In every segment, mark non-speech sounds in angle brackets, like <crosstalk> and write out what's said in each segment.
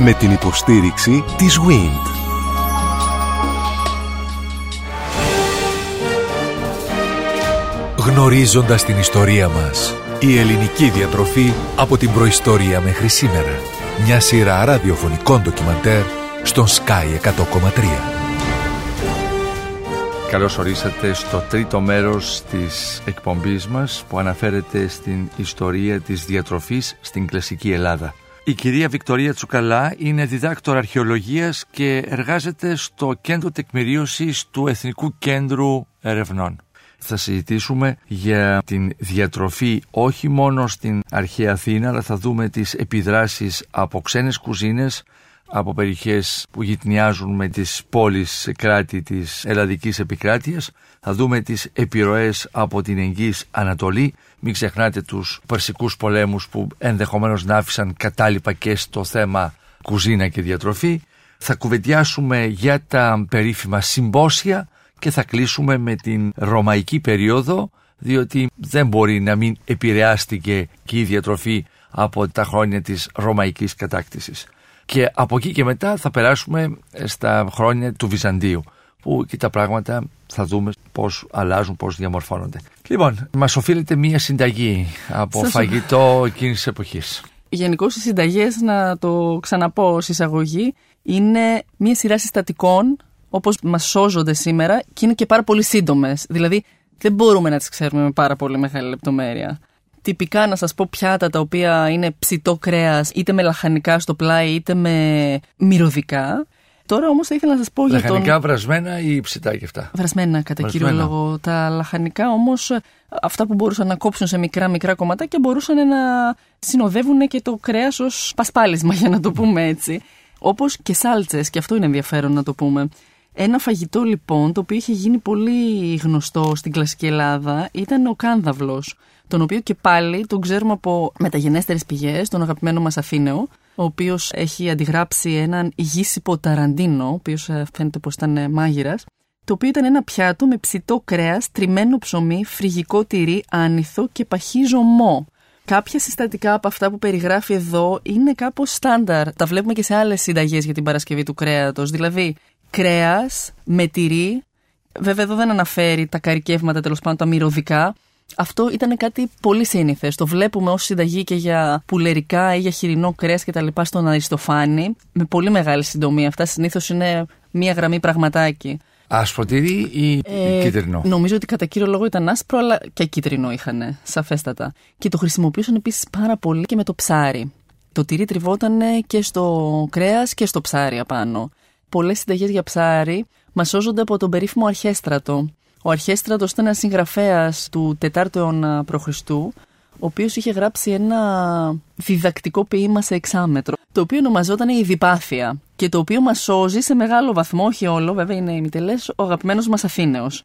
Με την υποστήριξη της WIND. Γνωρίζοντας την ιστορία μας. Η ελληνική διατροφή από την προϊστορία μέχρι σήμερα. Μια σειρά ραδιοφωνικών ντοκιμαντέρ στον Sky 100,3. Καλώς ορίσατε στο τρίτο μέρος της εκπομπής μας που αναφέρεται στην ιστορία της διατροφής στην κλασική Ελλάδα. Η κυρία Βικτωρία Τσουκαλά είναι διδάκτορα αρχαιολογίας και εργάζεται στο Κέντρο Τεκμηρίωσης του Εθνικού Κέντρου Ερευνών. Θα συζητήσουμε για την διατροφή όχι μόνο στην αρχαία Αθήνα αλλά θα δούμε τις επιδράσεις από ξένες κουζίνες από περιοχές που γυτνιάζουν με τις πόλεις κράτη της ελλαδικής επικράτειας. Θα δούμε τις επιρροές από την Εγγύης Ανατολή. Μην ξεχνάτε τους περσικούς πολέμους που ενδεχομένως να άφησαν κατάλοιπα και στο θέμα κουζίνα και διατροφή. Θα κουβεντιάσουμε για τα περίφημα συμπόσια και θα κλείσουμε με την ρωμαϊκή περίοδο διότι δεν μπορεί να μην επηρεάστηκε και η διατροφή από τα χρόνια της ρωμαϊκής κατάκτησης. Και από εκεί και μετά θα περάσουμε στα χρόνια του Βυζαντίου που και τα πράγματα θα δούμε πώς αλλάζουν, πώς διαμορφώνονται. Λοιπόν, μας οφείλεται μία συνταγή από Σας... φαγητό εκείνης της εποχής. Γενικώ οι συνταγές, να το ξαναπώ ως εισαγωγή, είναι μία σειρά συστατικών όπως μας σώζονται σήμερα και είναι και πάρα πολύ σύντομες. Δηλαδή δεν μπορούμε να τις ξέρουμε με πάρα πολύ μεγάλη λεπτομέρεια τυπικά να σας πω πιάτα τα οποία είναι ψητό κρέας είτε με λαχανικά στο πλάι είτε με μυρωδικά. Τώρα όμως θα ήθελα να σας πω λαχανικά, για τον... Λαχανικά βρασμένα ή ψητά και αυτά; Βρασμένα κατά κύριο λόγο. Τα λαχανικά όμως αυτά που μπορούσαν να κόψουν σε μικρά μικρά κομματάκια μπορούσαν να συνοδεύουν και το κρέας ως πασπάλισμα <laughs> για να το πούμε έτσι. Όπως και σάλτσες και αυτό είναι ενδιαφέρον να το πούμε. Ένα φαγητό λοιπόν το οποίο είχε γίνει πολύ γνωστό στην κλασική Ελλάδα ήταν ο κάνδαυλος τον οποίο και πάλι τον ξέρουμε από μεταγενέστερες πηγές, τον αγαπημένο μας Αθήνεο, ο οποίος έχει αντιγράψει έναν Γύσιπο Ταραντίνο, ο οποίος ε, φαίνεται πως ήταν ε, μάγειρας, το οποίο ήταν ένα πιάτο με ψητό κρέας, τριμμένο ψωμί, φρυγικό τυρί, άνηθο και παχύ ζωμό. Κάποια συστατικά από αυτά που περιγράφει εδώ είναι κάπως στάνταρ. Τα βλέπουμε και σε άλλες συνταγές για την Παρασκευή του κρέατος. Δηλαδή, κρέας με τυρί. Βέβαια εδώ δεν αναφέρει τα καρικεύματα τέλος πάντων, τα μυρωδικά. Αυτό ήταν κάτι πολύ σύνηθες. Το βλέπουμε ως συνταγή και για πουλερικά ή για χοιρινό κρέας και τα λοιπά στον Αριστοφάνη. Με πολύ μεγάλη συντομία. Αυτά συνήθως είναι μία γραμμή πραγματάκι. Άσπρο τυρί ή ε, κίτρινο; Νομίζω ότι κατά κύριο λόγο ήταν άσπρο, αλλά και κίτρινο είχαν, σαφέστατα. Και το χρησιμοποιούσαν επίσης πάρα πολύ και με το ψάρι. Το τυρί τριβόταν και στο κρέας και στο ψάρι απάνω. Πολλές συνταγές για ψάρι μας σώζονται από τον περίφημο Αρχέστρατο, ο Αρχέστρατος ήταν ένας συγγραφέας του 4ου αιώνα π.Χ., ο οποίος είχε γράψει ένα διδακτικό ποίημα σε εξάμετρο, το οποίο ονομαζόταν η Διπάθεια και το οποίο μας σώζει σε μεγάλο βαθμό, όχι όλο, βέβαια είναι ημιτελές, ο αγαπημένος μας Αθήνεος.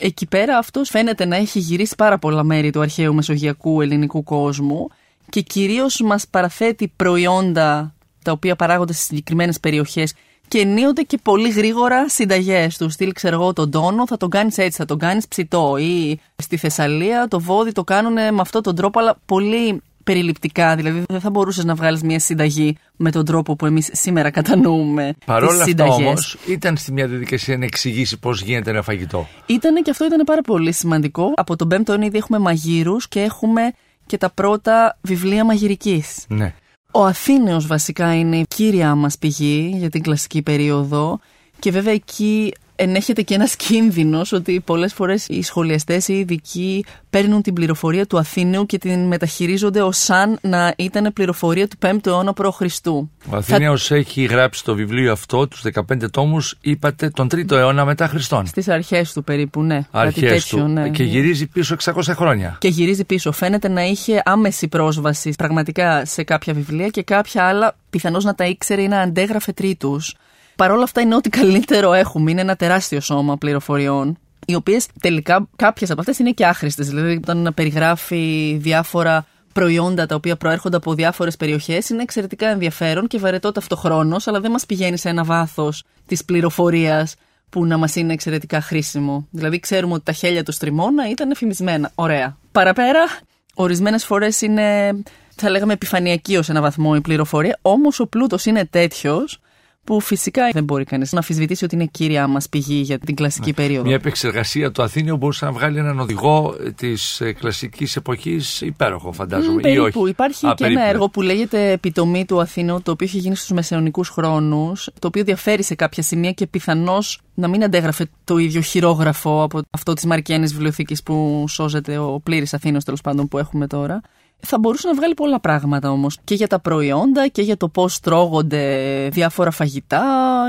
Εκεί πέρα αυτός φαίνεται να έχει γυρίσει πάρα πολλά μέρη του αρχαίου μεσογειακού ελληνικού κόσμου και κυρίως μας παραθέτει προϊόντα τα οποία παράγονται σε συγκεκριμένες περιοχές και ενίοτε και πολύ γρήγορα συνταγές τους. Στυλ, ξέρω εγώ, τον τόνο θα τον κάνεις έτσι, θα τον κάνεις ψητό. Ή στη Θεσσαλία το βόδι το κάνουν με αυτόν τον τρόπο, αλλά πολύ περιληπτικά. Δηλαδή, δεν θα μπορούσες να βγάλεις μια συνταγή με τον τρόπο που εμείς σήμερα κατανοούμε. Παρόλα αυτά όμως, ήταν στη μια διαδικασία να εξηγήσει πώς γίνεται ένα φαγητό. Ήταν και αυτό ήταν πάρα πολύ σημαντικό. Από τον 5ο αιώνα ήδη έχουμε μαγείρους και έχουμε και τα πρώτα βιβλία μαγειρικής. Ναι. Ο Αθήνεος βασικά είναι η κύρια μας πηγή για την κλασική περίοδο και βέβαια εκεί ενέχεται και ένας κίνδυνος ότι πολλές φορές οι σχολιαστές ή οι ειδικοί παίρνουν την πληροφορία του Αθήνεου και την μεταχειρίζονται ως σαν να ήταν πληροφορία του 5ου αιώνα π.Χ. Ο Αθήνεος Θα... έχει γράψει το βιβλίο αυτό, τους 15 τόμους, είπατε, τον 3ο αιώνα μετά Χριστόν. Στις αρχές του περίπου, ναι. Αρχές του. Ναι, και ναι. γυρίζει πίσω 600 χρόνια. Και γυρίζει πίσω. Φαίνεται να είχε άμεση πρόσβαση πραγματικά σε κάποια βιβλία και κάποια άλλα πιθανώς να τα ήξερε ή να αντέγραφε τρίτους. Παρ' όλα αυτά είναι ό,τι καλύτερο έχουμε. Είναι ένα τεράστιο σώμα πληροφοριών οι οποίες τελικά κάποιες από αυτές είναι και άχρηστες. Δηλαδή, όταν περιγράφει διάφορα προϊόντα τα οποία προέρχονται από διάφορες περιοχές, είναι εξαιρετικά ενδιαφέρον και βαρετό ταυτοχρόνως, αλλά δεν μας πηγαίνει σε ένα βάθος της πληροφορίας που να μας είναι εξαιρετικά χρήσιμο. Δηλαδή, ξέρουμε ότι τα χέλια του Στριμώνα ήταν εφημισμένα. Ωραία. Παραπέρα, ορισμένες φορές είναι θα λέγαμε επιφανειακή ως ένα βαθμό η πληροφορία. Όμως ο πλούτος είναι τέτοιος που φυσικά δεν μπορεί κανείς να αμφισβητήσει ότι είναι κύρια μας πηγή για την κλασική ναι. περίοδο. Μια επεξεργασία του Αθήνιου μπορούσε να βγάλει έναν οδηγό της ε, κλασικής εποχής υπέροχο, φαντάζομαι. Mm, περίπου. Ή όχι. Υπάρχει Α, και περίπου. ένα έργο που λέγεται Επιτομή του Αθήνου, το οποίο είχε γίνει στους μεσαιωνικούς χρόνους, το οποίο διαφέρει σε κάποια σημεία και πιθανώς να μην αντέγραφε το ίδιο χειρόγραφο από αυτό της Μαρκιάνη Βιβλιοθήκης που σώζεται ο πλήρης Αθήνο τέλος πάντων που έχουμε τώρα θα μπορούσε να βγάλει πολλά πράγματα όμως και για τα προϊόντα και για το πώς τρώγονται διάφορα φαγητά,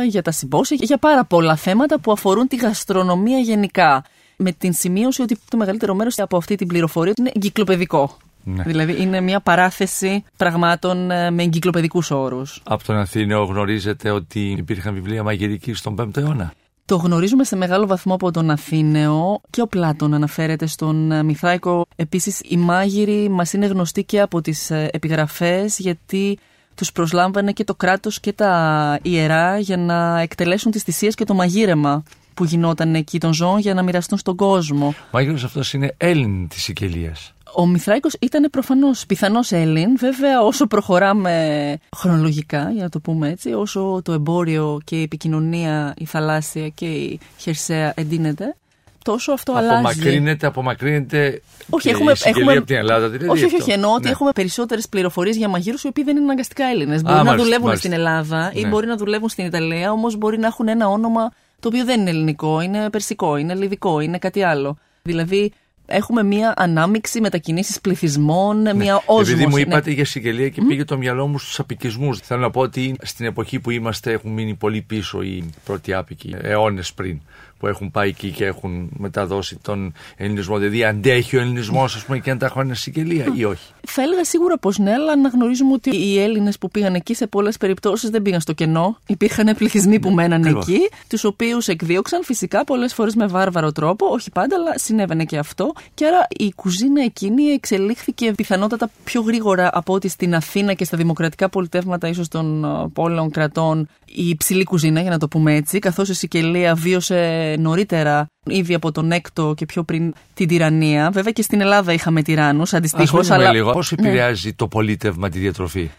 για τα συμπόσια και για πάρα πολλά θέματα που αφορούν τη γαστρονομία γενικά. Με την σημείωση ότι το μεγαλύτερο μέρος από αυτή την πληροφορία είναι εγκυκλοπαιδικό. Ναι. Δηλαδή είναι μια παράθεση πραγμάτων ε, με εγκυκλοπαιδικούς όρους. Από τον Αθήνιο γνωρίζετε ότι υπήρχαν βιβλία μαγειρική στον 5ο αιώνα; Το γνωρίζουμε σε μεγάλο βαθμό από τον Αθήνεο και ο Πλάτων αναφέρεται στον ε, Μιθάικο. Επίσης οι μάγειροι μας είναι γνωστοί και από τις ε, επιγραφές γιατί τους προσλάμβανε και το κράτος και τα ιερά για να εκτελέσουν τις θυσίες και το μαγείρεμα που γινόταν εκεί των ζώων για να μοιραστούν στον κόσμο. Ο μάγειρος αυτός είναι Έλλην της Σικελίας. Ο Μηθράικο ήταν προφανώς πιθανός Έλλην. Βέβαια, όσο προχωράμε χρονολογικά, για να το πούμε έτσι, όσο το εμπόριο και η επικοινωνία, η θαλάσσια και η χερσαία εντείνεται, τόσο αυτό αλλάζει. Απομακρύνεται, απομακρύνεται. Όχι, και έχουμε. Η έχουμε... από την Ελλάδα, δηλαδή. Όχι, όχι, όχι. Εννοώ ναι. ότι έχουμε περισσότερες πληροφορίες για μαγείρους οι οποίοι δεν είναι αναγκαστικά Έλληνες. Μπορεί να μάλιστα, δουλεύουν μάλιστα. στην Ελλάδα ή ναι. μπορεί να δουλεύουν στην Ιταλία, όμως μπορεί να έχουν ένα όνομα το οποίο δεν είναι ελληνικό, είναι περσικό, είναι λιβικό, είναι κάτι άλλο. Δηλαδή, έχουμε μία ανάμειξη μετακινήσεις πληθυσμών, ναι. μία όσμωση. Επειδή μου ναι. είπατε για συγγελία και mm. πήγε το μυαλό μου στους απικισμούς. Θέλω να πω ότι στην εποχή που είμαστε έχουν μείνει πολύ πίσω οι πρώτοι άπικοι, αιώνες πριν που έχουν πάει εκεί και έχουν μεταδώσει τον ελληνισμό. Δηλαδή, αντέχει ο ελληνισμός, ας πούμε, και αν τα χρόνια συγγελία ή όχι. Θα έλεγα σίγουρα πως ναι, αλλά να γνωρίζουμε ότι οι Έλληνες που πήγαν εκεί σε πολλές περιπτώσεις δεν πήγαν στο κενό. Υπήρχαν πληθυσμοί που ναι, μέναν εκεί, τους οποίους εκδίωξαν φυσικά πολλές φορές με βάρβαρο τρόπο. Όχι πάντα, αλλά συνέβαινε και αυτό. Και άρα η κουζίνα εκείνη εξελίχθηκε πιθανότατα πιο γρήγορα από ότι στην Αθήνα και στα δημοκρατικά πολιτεύματα ίσως των ε, πόλεων κρατών η υψηλή κουζίνα, για να το πούμε έτσι, καθώς η Σικελία βίωσε νωρίτερα, ήδη από τον έκτο και πιο πριν την τυραννία. Βέβαια και στην Ελλάδα είχαμε τυράννους αντιστοίχως. Αλλά... λίγο. Πώς ναι. επηρεάζει ναι. το πολίτευμα τη διατροφή;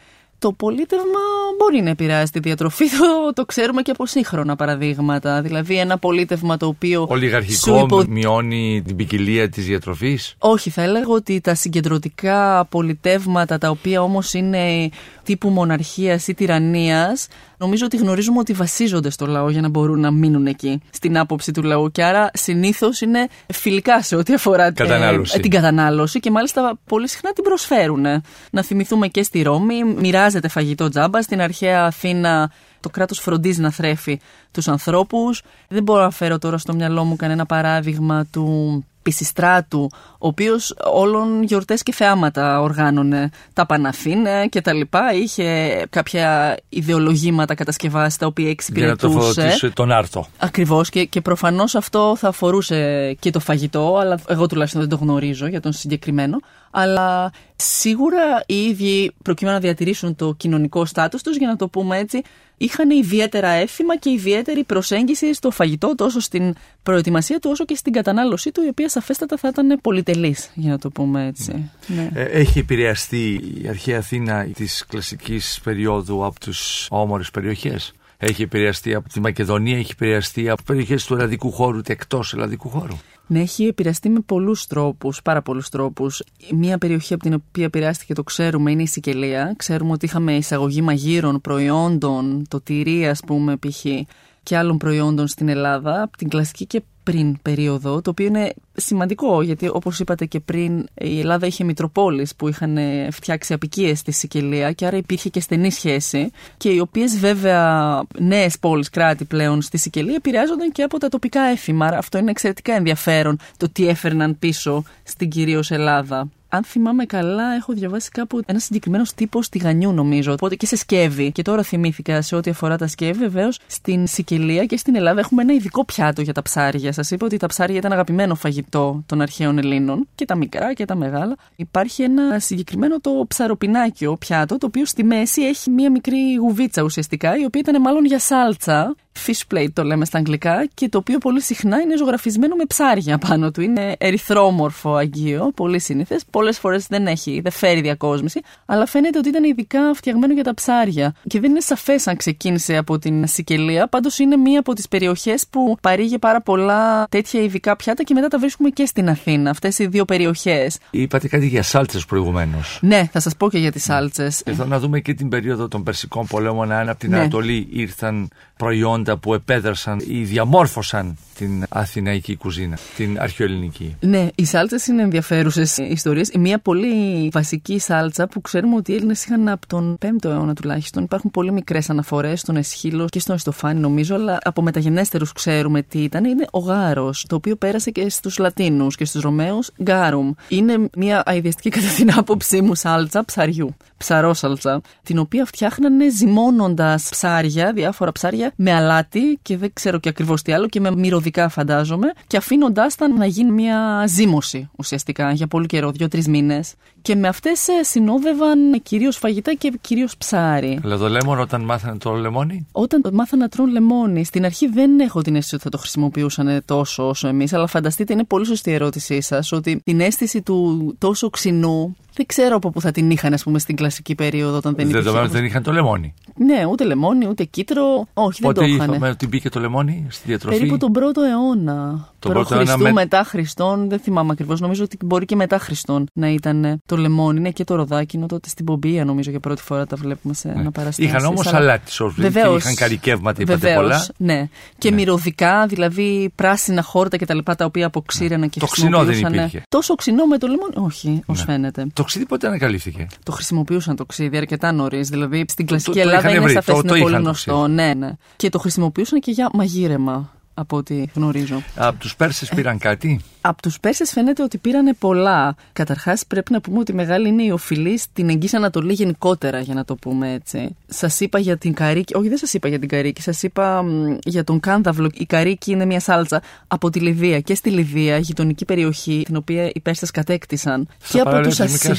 Το πολίτευμα μπορεί να επηρεάσει τη διατροφή, το, το ξέρουμε και από σύγχρονα παραδείγματα. Δηλαδή, ένα πολίτευμα το οποίο. Ολιγαρχικό υπο... μειώνει την ποικιλία της διατροφής; Όχι, θα έλεγα ότι τα συγκεντρωτικά πολιτεύματα, τα οποία όμως είναι τύπου μοναρχίας ή τυραννίας, νομίζω ότι γνωρίζουμε ότι βασίζονται στο λαό για να μπορούν να μείνουν εκεί, στην άποψη του λαού. Και άρα συνήθως είναι φιλικά σε ό,τι αφορά κατανάλωση. Ε, την κατανάλωση και μάλιστα πολύ συχνά την προσφέρουν. Να θυμηθούμε και στη Ρώμη, μοιράζεται φαγητό τζάμπα. Στην αρχαία Αθήνα το κράτος φροντίζει να θρέφει τους ανθρώπους. Δεν μπορώ να φέρω τώρα στο μυαλό μου κανένα παράδειγμα του Πισιστράτου, ο οποίος όλων γιορτές και θεάματα οργάνωνε. Τα Παναθήνε και τα λοιπά. Είχε κάποια ιδεολογήματα κατασκευάσει τα οποία εξυπηρετούσε. Για να το τον άρθρο. Ακριβώς και, και προφανώς αυτό θα αφορούσε και το φαγητό, αλλά εγώ τουλάχιστον δεν το γνωρίζω για τον συγκεκριμένο. Αλλά σίγουρα οι ίδιοι προκειμένου να διατηρήσουν το κοινωνικό στάτους τους, για να το πούμε έτσι, είχαν ιδιαίτερα έθιμα και ιδιαίτερη προσέγγιση στο φαγητό, τόσο στην προετοιμασία του όσο και στην κατανάλωσή του, η οποία σαφέστατα θα ήταν πολυτελής, για να το πούμε έτσι. Ναι. Ε, έχει επηρεαστεί η αρχαία Αθήνα της κλασικής περίοδου από τις όμορες περιοχές; Έχει επηρεαστεί από τη Μακεδονία, έχει επηρεαστεί από περιοχές του ελλαδικού χώρου, ούτε εκτός ελλαδικού χώρου; Ναι, έχει επηρεαστεί με πολλούς τρόπους, πάρα πολλούς τρόπους. Μία περιοχή από την οποία επηρεάστηκε, το ξέρουμε, είναι η Σικελία. Ξέρουμε ότι είχαμε εισαγωγή μαγείρων, προϊόντων, το τυρί, ας πούμε, π.χ. και άλλων προϊόντων στην Ελλάδα, από την κλασική και πριν περίοδο, το οποίο είναι σημαντικό γιατί όπως είπατε και πριν η Ελλάδα είχε μητροπόλεις που είχαν φτιάξει απικίες στη Σικελία και άρα υπήρχε και στενή σχέση και οι οποίες βέβαια νέες πόλεις κράτη πλέον στη Σικελία επηρεάζονταν και από τα τοπικά έθιμα. Αυτό είναι εξαιρετικά ενδιαφέρον το τι έφερναν πίσω στην κυρίως Ελλάδα αν θυμάμαι καλά, έχω διαβάσει κάπου ένα συγκεκριμένος τύπος τηγανιού, νομίζω. Οπότε και σε σκεύη. Και τώρα θυμήθηκα σε ό,τι αφορά τα σκεύη, βεβαίως στην Σικελία και στην Ελλάδα έχουμε ένα ειδικό πιάτο για τα ψάρια. Σας είπα ότι τα ψάρια ήταν αγαπημένο φαγητό των αρχαίων Ελλήνων, και τα μικρά και τα μεγάλα. Υπάρχει ένα συγκεκριμένο το ψαροπινάκιο πιάτο, το οποίο στη μέση έχει μία μικρή γουβίτσα ουσιαστικά, η οποία ήταν μάλλον για σάλτσα fish plate το λέμε στα αγγλικά και το οποίο πολύ συχνά είναι ζωγραφισμένο με ψάρια πάνω του. Είναι ερυθρόμορφο αγγείο, πολύ σύνηθες. Πολλές φορές δεν έχει, δεν φέρει διακόσμηση, αλλά φαίνεται ότι ήταν ειδικά φτιαγμένο για τα ψάρια. Και δεν είναι σαφές αν ξεκίνησε από την Σικελία, πάντως είναι μία από τις περιοχές που παρήγε πάρα πολλά τέτοια ειδικά πιάτα και μετά τα βρίσκουμε και στην Αθήνα. Αυτές οι δύο περιοχές. Είπατε κάτι για σάλτσες προηγουμένως. Ναι, θα σας πω και για τις σάλτσες. Εδώ να δούμε και την περίοδο των Περσικών πολέμων, αν από την ναι. Ανατολή ήρθαν προϊόντα που επέδρασαν ή διαμόρφωσαν την αθηναϊκή κουζίνα, την αρχαιοελληνική. Ναι, οι σάλτσες είναι ενδιαφέρουσες ιστορίες. Μία πολύ βασική σάλτσα που ξέρουμε ότι οι Έλληνες είχαν από τον 5ο αιώνα τουλάχιστον. Υπάρχουν πολύ μικρές αναφορές στον Αισχύλο και στον Αριστοφάνη, νομίζω, αλλά από μεταγενέστερους ξέρουμε τι ήταν. Είναι ο γάρος, το οποίο πέρασε και στους Λατίνους και στους Ρωμαίους garum. Είναι μια αηδιαστική κατά την άποψή μου σάλτσα ψαριού, ψαρόσαλτσα, την οποία φτιάχνανε ζυμώνοντας ψάρια, διάφορα ψάρια, με αλάτι και δεν ξέρω και ακριβώς τι άλλο και με μυρωδικά φαντάζομαι και αφήνοντάς τα να γίνει μια ζύμωση ουσιαστικά για πολύ καιρό, δύο-τρεις μήνες. Και με αυτές συνόδευαν κυρίως φαγητά και κυρίως ψάρι. Λεδολέμον όταν μάθανε το λεμόνι. Όταν μάθανε να τρώνε λεμόνι. Στην αρχή δεν έχω την αίσθηση ότι θα το χρησιμοποιούσαν τόσο όσο εμείς, αλλά φανταστείτε, είναι πολύ σωστή η ερώτησή σας, ότι την αίσθηση του τόσο ξινού δεν ξέρω από πού θα την είχαν, ας πούμε, στην κλασική περίοδο όταν δεν υπήρχε. Δεδομένου δεν είχαν το λεμόνι. Ναι, ούτε λεμόνι, ούτε κίτρο. Όχι, Πότε δεν το είχαν. Πότε ότι μπήκε το λεμόνι στη διατροφή; Περίπου τον πρώτο αιώνα. Τον πρώτο αιώνα με... μετά Χριστόν, δεν θυμάμαι ακριβώς. Νομίζω ότι μπορεί και μετά Χριστόν να ήταν το λεμόνι. Είναι και το ροδάκινο τότε στην Πομπία, νομίζω για πρώτη φορά τα βλέπουμε σε ναι. ένα παραστάσιο. Είχαν όμως αλλά... αλάτι Βεβαίως. Είχαν καρικεύματα, είπατε Βεβαίως, πολλά. Ναι. Και ναι. μυρωδικά, δηλαδή πράσινα χόρτα κτλ. Τα, τα οποία αποξήραιναν ναι. και Το ξινό δεν υπήρχε. Τόσο ξινό με το λεμόνι, όχι, ως ναι. φαίνεται. Το ξύδι πότε ανακαλύφθηκε; Το χρησιμοποιούσαν το ξύδι αρκετά νωρίς. Δηλαδή στην κλασική Ελλάδα είναι σαφέ, είναι πολύ γνωστό. Ναι, ναι. Και το χρησιμοποιούσαν και για μαγείρεμα από ό,τι γνωρίζω. Από τους Πέρσες πήραν κάτι; Από τους Πέρσες φαίνεται ότι πήραν πολλά. Καταρχάς, πρέπει να πούμε ότι μεγάλη είναι η οφειλή στην Εγγύη Ανατολή γενικότερα, για να το πούμε έτσι. Σας είπα για την καρίκη. Όχι, δεν σας είπα για την καρίκη. Σας είπα για τον Κάνδαυλο. Η καρίκη είναι μια σάλτσα από τη Λιβύα. Και στη Λιβύα, γειτονική περιοχή, την οποία οι Πέρσες κατέκτησαν. και από, τους Ασσύ...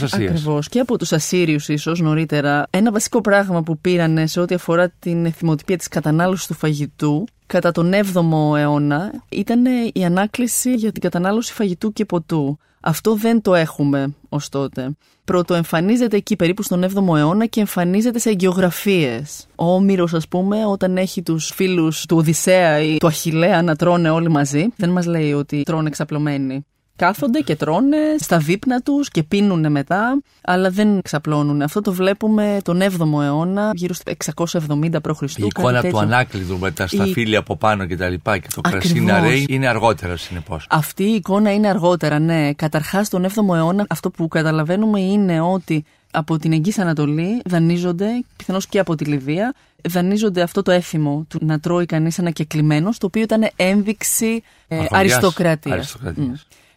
και από τους Ασσύριους, ίσως νωρίτερα. Ένα βασικό πράγμα που πήραν σε ό,τι αφορά την θυμοτυπία της κατανάλωσης του φαγητού κατά τον 7ο αιώνα ήταν η ανάκληση για την κατανάλωση φαγητού και ποτού. Αυτό δεν το έχουμε ως τότε. Πρώτο εμφανίζεται εκεί περίπου στον 7ο αιώνα και εμφανίζεται σε γεωγραφίες. Ο Όμηρος ας πούμε όταν έχει τους φίλους του Οδυσσέα ή του Αχιλέα να τρώνε όλοι μαζί δεν μας λέει ότι τρώνε εξαπλωμένοι. Κάθονται και τρώνε στα δείπνα τους και πίνουν μετά, αλλά δεν ξαπλώνουν. Αυτό το βλέπουμε τον 7ο αιώνα, γύρω στο 670 π.Χ. Η εικόνα του ανάκλειδου με τα σταφύλια η... από πάνω και τα λοιπά και το κρασί να ρέει είναι αργότερα συνεπώς. Αυτή η εικόνα είναι αργότερα, ναι. Καταρχάς τον 7ο αιώνα αυτό που καταλαβαίνουμε είναι ότι από την Εγγύη Ανατολή δανείζονται, πιθανώς και από τη Λιβύα, δανείζονται αυτό το έθιμο του να τρώει κανείς ανακεκλημένο, το οποίο ήταν ένδειξη ε, αριστοκρατίας.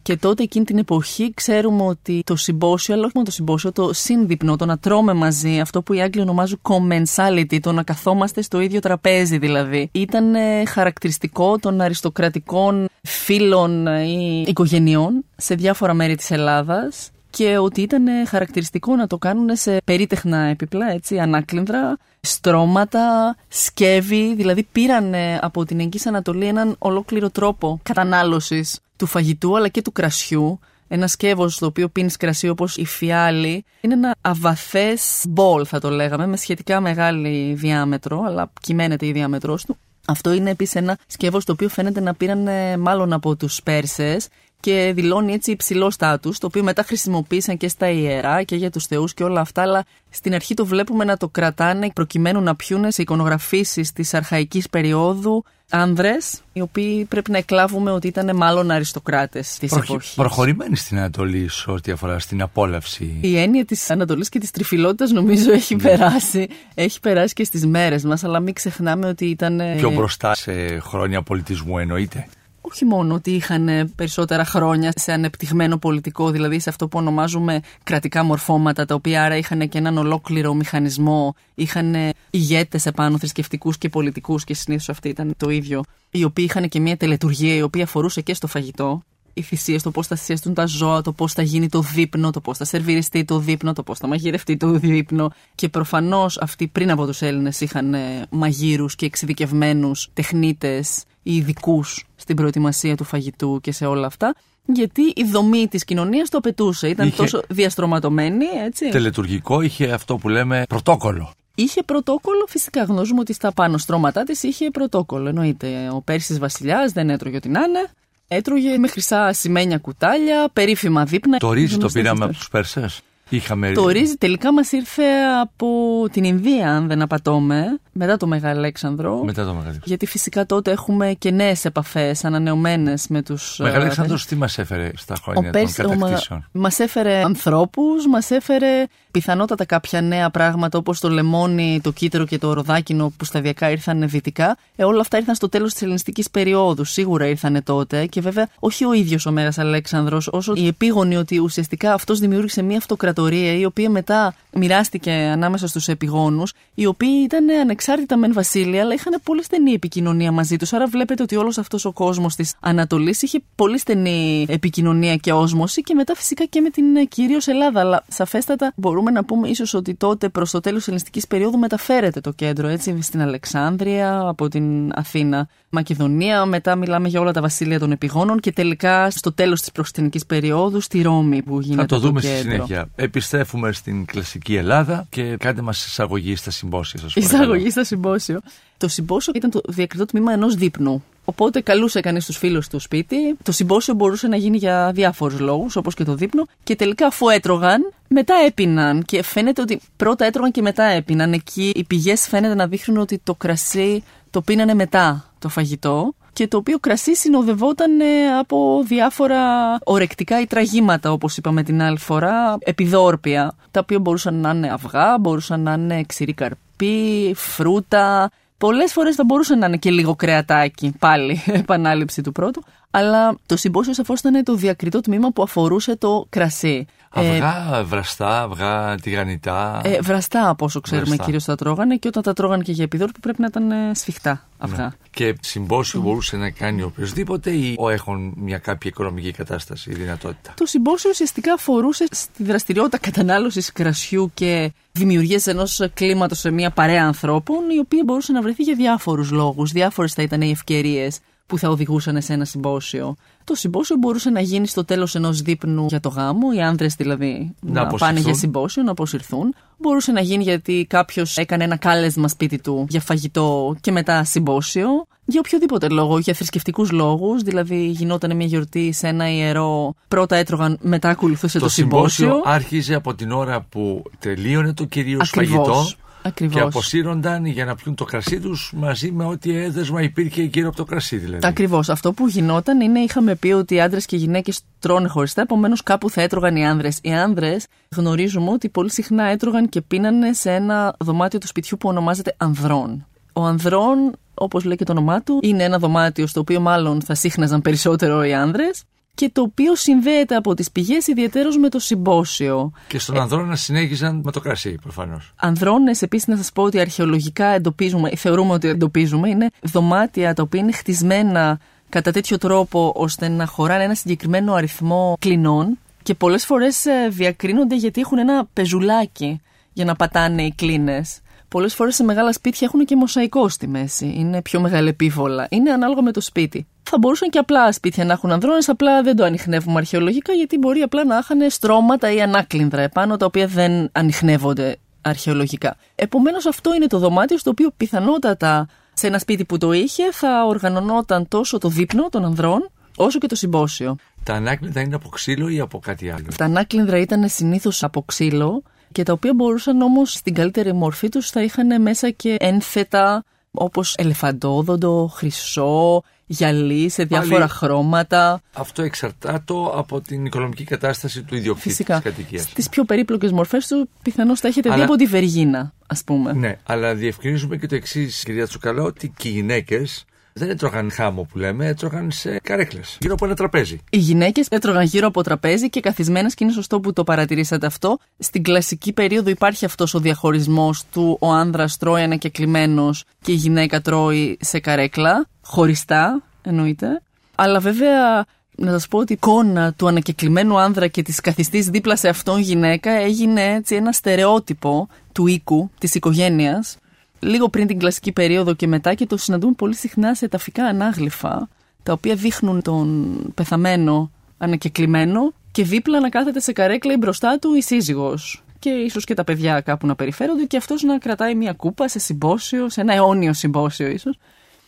Και τότε εκείνη την εποχή ξέρουμε ότι το συμπόσιο, αλλά όχι μόνο το συμπόσιο, το σύνδυπνο, το να τρώμε μαζί, αυτό που οι Άγγλοι ονομάζουν commensality, το να καθόμαστε στο ίδιο τραπέζι δηλαδή, ήταν ε, χαρακτηριστικό των αριστοκρατικών φίλων ή οικογενειών σε διάφορα μέρη της Ελλάδας και ότι ήταν χαρακτηριστικό να το κάνουν σε περίτεχνα έπιπλα, έτσι, ανάκλυνδρα, στρώματα, σκεύη, δηλαδή πήραν από την Εγγύης Ανατολή έναν ολόκληρο τρόπο κατανάλωσης του φαγητού αλλά και του κρασιού. Ένα σκεύος στο οποίο πίνεις κρασί όπως η φιάλη. Είναι ένα αβαθές μπολ, θα το λέγαμε, με σχετικά μεγάλη διάμετρο, αλλά κυμαίνεται η διάμετρός του. Αυτό είναι επίσης ένα σκεύος το οποίο φαίνεται να πήραν μάλλον από τους Πέρσες και δηλώνει έτσι υψηλό στάτους, το οποίο μετά χρησιμοποίησαν και στα ιερά και για τους θεούς και όλα αυτά, αλλά στην αρχή το βλέπουμε να το κρατάνε προκειμένου να πιούνε σε εικονογραφήσεις της αρχαϊκής περίοδου άνδρες, οι οποίοι πρέπει να εκλάβουμε ότι ήταν μάλλον αριστοκράτες της Προχ... εποχής. Προχωρημένοι στην Ανατολή, σε ό,τι αφορά στην απόλαυση. Η έννοια της Ανατολής και της τριφυλότητας νομίζω έχει ναι. περάσει. Έχει περάσει και στις μέρες μας, αλλά μην ξεχνάμε ότι ήταν. Πιο μπροστά σε χρόνια πολιτισμού, εννοείται όχι μόνο ότι είχαν περισσότερα χρόνια σε ανεπτυγμένο πολιτικό, δηλαδή σε αυτό που ονομάζουμε κρατικά μορφώματα, τα οποία άρα είχαν και έναν ολόκληρο μηχανισμό, είχαν ηγέτες επάνω θρησκευτικούς και πολιτικούς, και συνήθως αυτή ήταν το ίδιο, οι οποίοι είχαν και μια τελετουργία η οποία αφορούσε και στο φαγητό. οι θυσίες, το πώς θα θυσιαστούν τα ζώα, το πώς θα γίνει το δείπνο, το πώς θα σερβιριστεί το δείπνο, το πώς θα μαγειρευτεί το δείπνο. Και προφανώς αυτοί πριν από τους Έλληνες είχαν ε, μαγείρους και εξειδικευμένους τεχνίτες ή ειδικούς στην προετοιμασία του φαγητού και σε όλα αυτά. Γιατί η δομή της κοινωνίας το απαιτούσε. Ήταν Είχε- τόσο διαστρωματωμένη, έτσι. Τελετουργικό είχε αυτό που λέμε πρωτόκολλο. Είχε πρωτόκολλο, φυσικά γνωρίζουμε ότι στα πάνω στρώματά της είχε πρωτόκολλο. Εννοείται. Ο Πέρσι Βασιλιάς δεν έτρωγε ό,τι να είναι. Έτρωγε με χρυσά σημαίνια κουτάλια, περίφημα δείπνα. Το ρύζι το Γνωστές πήραμε από ιστορίες. του Πέρσες. Είχαμε Το ρύζι τελικά μας ήρθε από την Ινδία, αν δεν απατώμε, μετά το Μεγάλο Αλέξανδρο. μετά το Μεγάλο. Γιατί φυσικά τότε έχουμε και νέες επαφές, ανανεωμένες με τους. Μεγάλο Αλέξανδρος τι μας έφερε στα Ο χρόνια των Πέρσι κατακτήσεων; μα έφερε ανθρώπους, μας έφερε πιθανότατα κάποια νέα πράγματα όπως το λεμόνι, το κύτταρο και το ροδάκινο που σταδιακά ήρθαν δυτικά. Ε, όλα αυτά ήρθαν στο τέλος της ελληνιστικής περίοδου. Σίγουρα ήρθαν τότε και βέβαια όχι ο ίδιος ο Μέγα Αλέξανδρος όσο η επίγονη ότι ουσιαστικά αυτός δημιούργησε μια αυτοκρατορία η οποία μετά μοιράστηκε ανάμεσα στους επιγόνους, οι οποίοι ήταν ανεξάρτητα μεν βασίλεια, αλλά είχαν πολύ στενή επικοινωνία μαζί τους. Άρα βλέπετε ότι όλος αυτός ο κόσμος της Ανατολής είχε πολύ στενή επικοινωνία και όσμωση και μετά φυσικά και με την κυρίως Ελλάδα. Αλλά σαφέστατα μπορούμε να πούμε ίσως ότι τότε προς το τέλος της ελληνιστικής περίοδου μεταφέρεται το κέντρο έτσι στην Αλεξάνδρεια από την Αθήνα. Μακεδονία, μετά μιλάμε για όλα τα βασίλεια των επιγόνων και τελικά στο τέλος της προστινική περίοδου στη Ρώμη που γίνεται Θα το δούμε στη κέντρο. συνέχεια. Επιστρέφουμε στην κλασική Ελλάδα και κάντε μας εισαγωγή στα συμπόσια σας. Εισαγωγή στο συμπόσιο. Το συμπόσιο ήταν το διακριτό τμήμα ενός δείπνου. Οπότε καλούσε κανείς τους φίλους του σπίτι. Το συμπόσιο μπορούσε να γίνει για διάφορους λόγους, όπως και το δείπνο. Και τελικά, αφού έτρωγαν, μετά έπιναν. Και φαίνεται ότι πρώτα έτρωγαν και μετά έπιναν. Εκεί οι πηγές φαίνεται να δείχνουν ότι το κρασί το πίνανε μετά το φαγητό. Και το οποίο κρασί συνοδευόταν ε, από διάφορα ορεκτικά ή τραγήματα, όπως είπαμε την άλλη φορά, επιδόρπια, τα οποία μπορούσαν να είναι αυγά, μπορούσαν να είναι ξηρή καρπή, φρούτα. Πολλές φορές θα μπορούσε να είναι και λίγο κρεατάκι, πάλι <laughs> επανάληψη του πρώτου. Αλλά το συμπόσιο σαφώς ήταν το διακριτό τμήμα που αφορούσε το κρασί. Αυγά, βραστά, αυγά, τηγανιτά. Ε, βραστά, από όσο ξέρουμε, Βραστά. κυρίως τα τρώγανε και όταν τα τρώγανε και για επιδόρπη πρέπει να ήταν ε, σφιχτά αυγά. Ναι. Και συμπόσιο μπορούσε να κάνει οποιοδήποτε ή ο έχουν μια κάποια οικονομική κατάσταση ή δυνατότητα. Το συμπόσιο ουσιαστικά αφορούσε στη δραστηριότητα κατανάλωσης κρασιού και δημιουργίας ενός κλίματος σε μια παρέα ανθρώπων, η οποία μπορούσε να βρεθεί για διάφορους λόγους. Διάφορες θα ήταν οι ευκαιρίες που θα οδηγούσαν σε ένα συμπόσιο. Το συμπόσιο μπορούσε να γίνει στο τέλος ενός δείπνου για το γάμο, οι άνδρες δηλαδή να, αποσυρθούν. πάνε για συμπόσιο, να αποσυρθούν. Μπορούσε να γίνει γιατί κάποιος έκανε ένα κάλεσμα σπίτι του για φαγητό και μετά συμπόσιο. Για οποιοδήποτε λόγο, για θρησκευτικούς λόγους, δηλαδή γινόταν μια γιορτή σε ένα ιερό, πρώτα έτρωγαν, μετά ακολουθούσε το, το συμπόσιο άρχιζε από την ώρα που τελείωνε το κυρίως Ακριβώς. φαγητό Ακριβώς. και αποσύρονταν για να πιούν το κρασί τους μαζί με ό,τι έδεσμα υπήρχε γύρω από το κρασί δηλαδή. Ακριβώς. Αυτό που γινόταν είναι, είχαμε πει ότι οι άντρες και οι γυναίκες τρώνε χωριστά, επομένως κάπου θα έτρωγαν οι άνδρες. Οι άνδρες γνωρίζουμε ότι πολύ συχνά έτρωγαν και πίνανε σε ένα δωμάτιο του σπιτιού που ονομάζεται ανδρών. Ο ανδρών, όπως λέει και το όνομά του, είναι ένα δωμάτιο στο οποίο μάλλον θα σύχναζαν περισσότερο οι άνδρες και το οποίο συνδέεται από τις πηγές ιδιαίτερως με το συμπόσιο. Και στον ανδρόνα συνέχιζαν με το κρασί προφανώς. Ανδρώνες, επίσης, να σας πω ότι αρχαιολογικά εντοπίζουμε, θεωρούμε ότι εντοπίζουμε, είναι δωμάτια τα οποία είναι χτισμένα κατά τέτοιο τρόπο ώστε να χωράνε ένα συγκεκριμένο αριθμό κλινών και πολλές φορές διακρίνονται γιατί έχουν ένα πεζουλάκι για να πατάνε οι κλίνες. Πολλές φορές σε μεγάλα σπίτια έχουν και μοσαϊκό στη μέση. Είναι πιο μεγαλεπίβολα. Είναι ανάλογα με το σπίτι. Θα μπορούσαν και απλά σπίτια να έχουν ανδρώνες, απλά δεν το ανοιχνεύουμε αρχαιολογικά, γιατί μπορεί απλά να είχαν στρώματα ή ανάκλινδρα επάνω, τα οποία δεν ανοιχνεύονται αρχαιολογικά. Επομένως, αυτό είναι το δωμάτιο στο οποίο πιθανότατα σε ένα σπίτι που το είχε θα οργανωνόταν τόσο το δείπνο των ανδρών, όσο και το συμπόσιο. Τα ανάκλητα είναι από ξύλο ή από κάτι άλλο; Τα ανάκλινδρα ήταν συνήθως από ξύλο και τα οποία μπορούσαν όμως στην καλύτερη μορφή τους θα είχαν μέσα και ένθετα όπως ελεφαντόδοντο, χρυσό, γυαλί σε διάφορα Πάλι- χρώματα. Αυτό εξαρτάται από την οικονομική κατάσταση του ιδιοκτήτη Φυσικά. της κατοικίας. Στις πιο περίπλοκες μορφές του πιθανώς τα έχετε δει Αλλά- από τη Βεργίνα, ας πούμε. Ναι, αλλά διευκρινίζουμε και το εξής, κυρία Τσουκαλά, ότι και οι γυναίκες δεν έτρωγαν χάμο που λέμε, έτρωγαν σε καρέκλες. Γύρω από ένα τραπέζι. Οι γυναίκες έτρωγαν γύρω από τραπέζι και καθισμένες, και είναι σωστό που το παρατηρήσατε αυτό. Στην κλασική περίοδο υπάρχει αυτός ο διαχωρισμός του ο άνδρας τρώει ανακεκλημένο και η γυναίκα τρώει σε καρέκλα, χωριστά εννοείται. Αλλά βέβαια Να σας πω ότι η εικόνα του ανακεκλημένου άνδρα και της καθιστής δίπλα σε αυτόν γυναίκα έγινε έτσι ένα στερεότυπο του οίκου, της οικογένειας, λίγο πριν την κλασική περίοδο και μετά και το συναντούμε πολύ συχνά σε ταφικά ανάγλυφα, τα οποία δείχνουν τον πεθαμένο ανακεκλημένο και δίπλα να κάθεται σε καρέκλα ή μπροστά του η σύζυγος και ίσως και τα παιδιά κάπου να περιφέρονται και αυτός να κρατάει μια κούπα σε συμπόσιο, σε ένα αιώνιο συμπόσιο ίσως.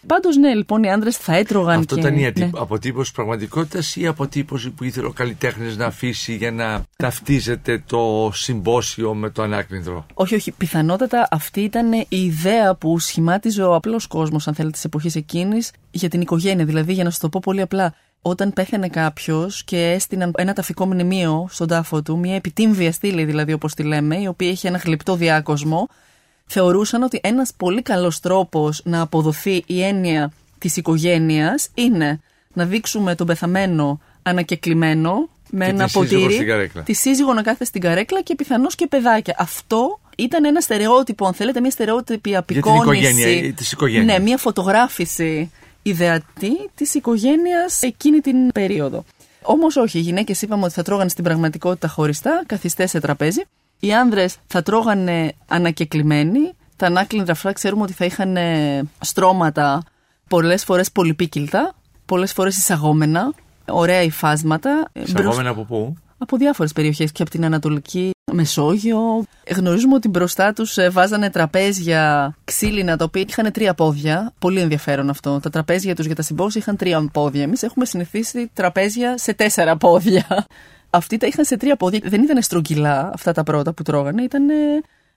Πάντως, ναι, λοιπόν, οι άντρε θα έτρωγαν. Αυτό και... ήταν η ναι. αποτύπωση πραγματικότητας ή αποτύπωση που ήθελε ο καλλιτέχνης να αφήσει για να ταυτίζεται το συμπόσιο με το ανάκνητρο. Όχι, όχι. Πιθανότατα αυτή ήταν η ιδέα που σχημάτιζε ο απλός κόσμος, αν θέλετε, της εποχής εκείνης για την οικογένεια. Δηλαδή, για να σας το πω πολύ απλά, όταν πέθανε κάποιος και έστειναν ένα ταφικό μνημείο στον τάφο του, μια επιτύμβια στήλη δηλαδή όπως τη λέμε, η οποία είχε ένα γλυπτό διάκοσμο, θεωρούσαν ότι ένας πολύ καλός τρόπος να αποδοθεί η έννοια της οικογένειας είναι να δείξουμε τον πεθαμένο ανακεκλημένο με Και ένα τη σύζυγο ποτήρι, στην καρέκλα. τη σύζυγο να κάθεται στην καρέκλα και πιθανώς και παιδάκια. Αυτό ήταν ένα στερεότυπο, αν θέλετε, μια στερεότυπη την απεικόνηση. οικογένεια, της οικογένειας. Ναι, μια φωτογράφηση ιδεατή της οικογένειας εκείνη την περίοδο. Όμως όχι, οι γυναίκες είπαμε ότι θα τρώγανε στην πραγματικότητα χωριστά, καθιστές σε τραπέζι. Οι άνδρες θα τρώγανε ανακεκλημένοι. Τα ανάκλυντρα αυτά ξέρουμε ότι θα είχαν ε, στρώματα πολλές φορές πολυπίκυλτα, πολλές φορές εισαγόμενα, ωραία υφάσματα. Ε, Εισαγόμενα από πού; από διάφορες περιοχές και από την Ανατολική Μεσόγειο. Γνωρίζουμε ότι μπροστά τους βάζανε τραπέζια ξύλινα τα οποία είχαν τρία πόδια. Πολύ ενδιαφέρον αυτό. Τα τραπέζια τους για τα συμπόσια είχαν τρία πόδια. Εμείς έχουμε συνηθίσει τραπέζια σε τέσσερα πόδια. Αυτοί τα είχαν σε τρία πόδια. Δεν ήταν στρογγυλά αυτά τα πρώτα που τρώγανε. Ήταν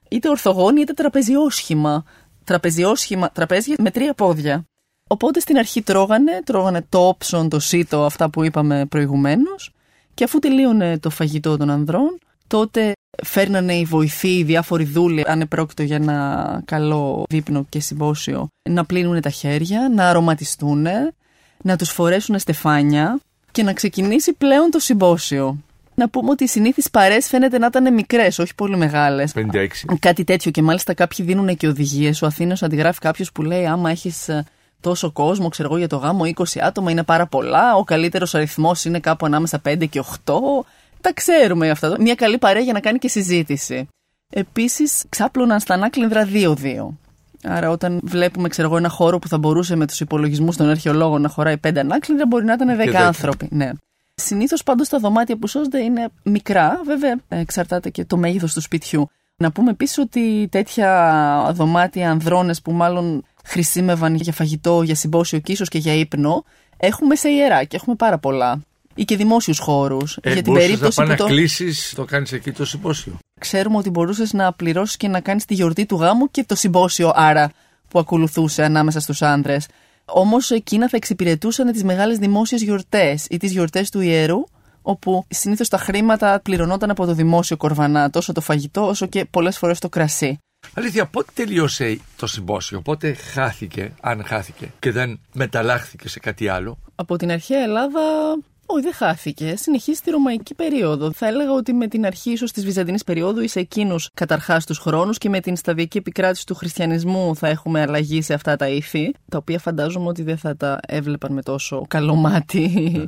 είτε ορθογόνοι είτε τραπεζιόσχημα. Τραπεζιόσχημα, τραπέζια με τρία πόδια. Οπότε στην αρχή τρώγανε, τρώγανε το όψον, το σίτο, αυτά που είπαμε προηγουμένως. Και αφού τελείωνε το φαγητό των ανδρών, τότε φέρνανε οι βοηθοί, οι διάφοροι δούλοι, αν επρόκειτο για ένα καλό δείπνο και συμπόσιο, να πλύνουν τα χέρια, να αρωματιστούν, να τους φορέσουν στεφάνια και να ξεκινήσει πλέον το συμπόσιο. Να πούμε ότι οι συνήθεις παρές φαίνεται να ήταν μικρές, όχι πολύ μεγάλες. 56. Κάτι τέτοιο και μάλιστα κάποιοι δίνουν και οδηγίες. Ο Αθήνος αντιγράφει κάποιος που λέει άμα έχεις ε, τόσο κόσμο, ξέρω εγώ για το γάμο, 20 άτομα είναι πάρα πολλά. Ο καλύτερος αριθμός είναι κάπου ανάμεσα 5 και 8. Τα ξέρουμε αυτά. Μια καλή παρέα για να κάνει και συζήτηση. Επίσης, ξάπλωναν στα ανάκλυνδρα 2-2. Άρα, όταν βλέπουμε ξέρω εγώ, ένα χώρο που θα μπορούσε με τους υπολογισμούς των αρχαιολόγων να χωράει 5 ανάκλυνδρα, μπορεί να ήταν 10 δέκα. άνθρωποι. Ναι. Συνήθως πάντως τα δωμάτια που σώζονται είναι μικρά, βέβαια εξαρτάται και το μέγεθος του σπιτιού. Να πούμε επίσης ότι τέτοια δωμάτια ανδρώνες που μάλλον χρησιμεύαν για φαγητό, για συμπόσιο και ίσω και για ύπνο, έχουμε σε ιερά και έχουμε πάρα πολλά. Ή και δημόσιους χώρους. Ε, για την μπορούσες περίπτωση να που πάει το... να κλείσει, το κάνεις εκεί το συμπόσιο; ξέρουμε ότι μπορούσες να πληρώσεις και να κάνεις τη γιορτή του γάμου και το συμπόσιο άρα που ακολουθούσε ανάμεσα στους άντρες. Όμως εκείνα θα εξυπηρετούσαν τις μεγάλες δημόσιες γιορτές ή τις γιορτές του ιερού, όπου συνήθως τα χρήματα πληρωνόταν από το δημόσιο κορβανά, τόσο το φαγητό όσο και πολλές φορές το κρασί. Αλήθεια, πότε τελείωσε το συμπόσιο, πότε χάθηκε, αν χάθηκε, και δεν μεταλλάχθηκε σε κάτι άλλο; Από την αρχαία Ελλάδα, όχι, δεν χάθηκε. Συνεχίζει τη ρωμαϊκή περίοδο. Θα έλεγα ότι με την αρχή ίσως της Βυζαντινής περίοδου ή σε εκείνου καταρχάς τους χρόνους και με την σταδιακή επικράτηση του χριστιανισμού θα έχουμε αλλαγή σε αυτά τα ήθη, τα οποία φαντάζομαι ότι δεν θα τα έβλεπαν με τόσο καλό μάτι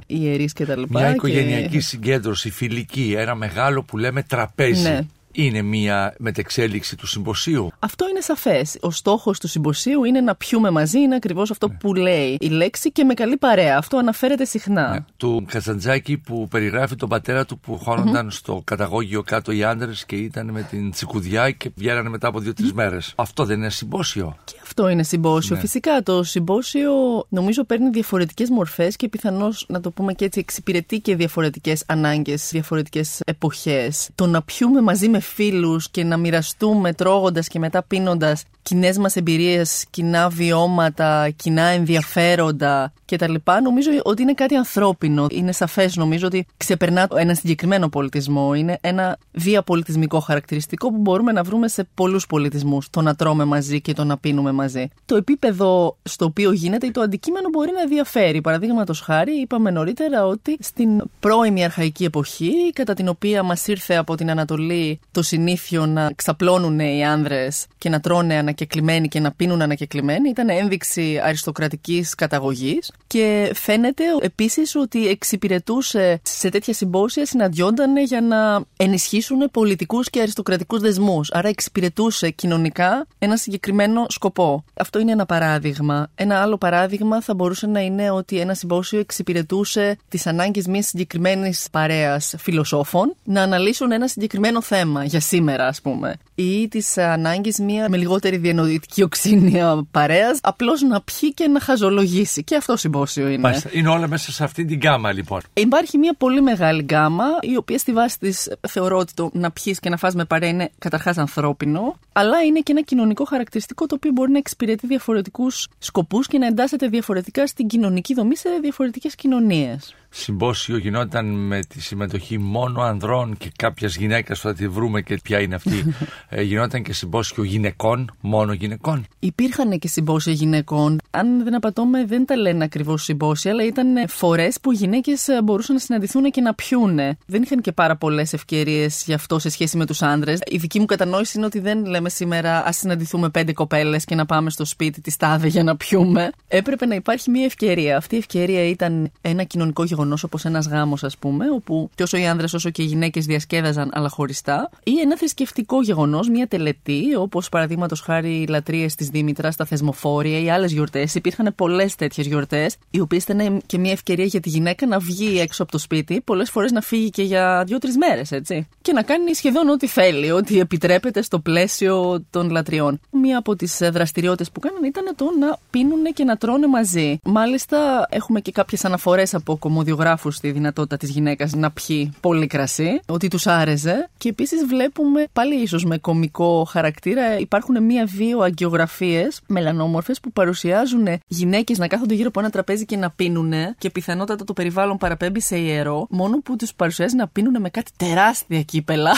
οι ιερείς κτλ. Μια Και- οικογενειακή συγκέντρωση, φιλική, ένα μεγάλο που λέμε τραπέζι. Ναι. Είναι μια μετεξέλιξη του συμποσίου; Αυτό είναι σαφές. Ο στόχος του συμποσίου είναι να πιούμε μαζί, είναι ακριβώς αυτό που λέει η λέξη και με καλή παρέα. Αυτό αναφέρεται συχνά. Ναι. Του Καζαντζάκη που περιγράφει τον πατέρα του που χώνονταν στο καταγώγιο κάτω οι άντρε και ήταν με την τσικουδιά και βγαίνανε μετά από δύο-τρεις μέρες. Αυτό δεν είναι συμπόσιο; Και αυτό είναι συμπόσιο. Ναι. Φυσικά το συμπόσιο νομίζω παίρνει διαφορετικές μορφές και πιθανώς να το πούμε και έτσι εξυπηρετεί και διαφορετικές ανάγκες, διαφορετικές εποχές. Το να πιούμε μαζί με φίλους και να μοιραστούμε τρώγοντας και μετά πίνοντας κοινές μας εμπειρίες, κοινά βιώματα, κοινά ενδιαφέροντα κτλ. Νομίζω ότι είναι κάτι ανθρώπινο. Είναι σαφές νομίζω ότι ξεπερνά ένα συγκεκριμένο πολιτισμό. Είναι ένα διαπολιτισμικό χαρακτηριστικό που μπορούμε να βρούμε σε πολλούς πολιτισμούς. Το να τρώμε μαζί και το να πίνουμε μαζί. Το επίπεδο στο οποίο γίνεται ή το αντικείμενο μπορεί να διαφέρει. Παραδείγματος χάρη, είπαμε νωρίτερα ότι στην πρώιμη αρχαϊκή εποχή, κατά την οποία μας ήρθε από την Ανατολή το συνήθιο να ξαπλώνουν οι άνδρες και να τρώνε ανακεκλημένοι και να πίνουν ανακεκλημένοι ήταν ένδειξη αριστοκρατικής καταγωγής και φαίνεται επίσης ότι εξυπηρετούσε σε τέτοια συμπόσια συναντιόνταν για να ενισχύσουν πολιτικούς και αριστοκρατικούς δεσμούς. Άρα εξυπηρετούσε κοινωνικά ένα συγκεκριμένο σκοπό. Αυτό είναι ένα παράδειγμα. Ένα άλλο παράδειγμα θα μπορούσε να είναι ότι ένα συμπόσιο εξυπηρετούσε τις ανάγκες μιας συγκεκριμένης παρέας φιλοσόφων να αναλύσουν ένα συγκεκριμένο θέμα για σήμερα, ας πούμε. Ή τι ανάγκε μια με λιγότερη διανοητική οξύνια παρέας απλώς να πιει και να χαζολογήσει. Και αυτό συμπόσιο είναι. Μάλιστα. Είναι όλα μέσα σε αυτή την γκάμα, λοιπόν. Υπάρχει μια πολύ μεγάλη γκάμα, η οποία στη βάση της θεωρώ ότι το να πιεις και να φας με παρέα είναι καταρχάς ανθρώπινο, αλλά είναι και ένα κοινωνικό χαρακτηριστικό το οποίο μπορεί να εξυπηρετεί διαφορετικούς σκοπούς και να εντάσσεται διαφορετικά στην κοινωνική δομή σε διαφορετικές κοινωνίες συμπόσιο γινόταν με τη συμμετοχή μόνο ανδρών και κάποιας γυναίκας θα τη βρούμε και ποια είναι αυτή. <laughs> ε, γινόταν και συμπόσιο γυναικών, μόνο γυναικών. Υπήρχαν και συμπόσια γυναικών. Αν δεν απατώμε, δεν τα λένε ακριβώς συμπόσια, αλλά ήταν φορές που οι γυναίκες μπορούσαν να συναντηθούν και να πιούνε. Δεν είχαν και πάρα πολλές ευκαιρίες γι' αυτό σε σχέση με τους άντρε. Η δική μου κατανόηση είναι ότι δεν λέμε σήμερα ας συναντηθούμε πέντε κοπέλες και να πάμε στο σπίτι της τάδε για να πιούμε. Έπρεπε να υπάρχει μια ευκαιρία. Αυτή η ευκαιρία ήταν ένα κοινωνικό γεγονός γεγονός όπως ένας γάμος, ας πούμε, όπου τόσο οι άνδρες όσο και οι γυναίκες διασκέδαζαν αλλά χωριστά, ή ένα θρησκευτικό γεγονός, μια τελετή, όπως παραδείγματος χάρη οι λατρείες της Δήμητρας, τα θεσμοφόρια ή άλλες γιορτές. Υπήρχαν πολλές τέτοιες γιορτές, οι οποίες ήταν και μια ευκαιρία για τη γυναίκα να βγει έξω από το σπίτι, πολλές φορές να φύγει και για δύο-τρεις μέρες, έτσι. Και να κάνει σχεδόν ό,τι θέλει, ό,τι επιτρέπεται στο πλαίσιο των λατριών. Μία από τις δραστηριότητες που κάνανε ήταν το να πίνουν και να τρώνε μαζί. Μάλιστα, έχουμε και κάποιες αναφορές από κομμωδιο δημοσιογράφου στη δυνατότητα της γυναίκας να πιει πολύ κρασί, ότι τους άρεσε. Και επίσης βλέπουμε, πάλι ίσως με κομικό χαρακτήρα, υπάρχουν μία-δύο αγκιογραφίες μελανόμορφες που παρουσιάζουν γυναίκες να κάθονται γύρω από ένα τραπέζι και να πίνουν και πιθανότατα το περιβάλλον παραπέμπει σε ιερό, μόνο που τους παρουσιάζει να πίνουν με κάτι τεράστια κύπελα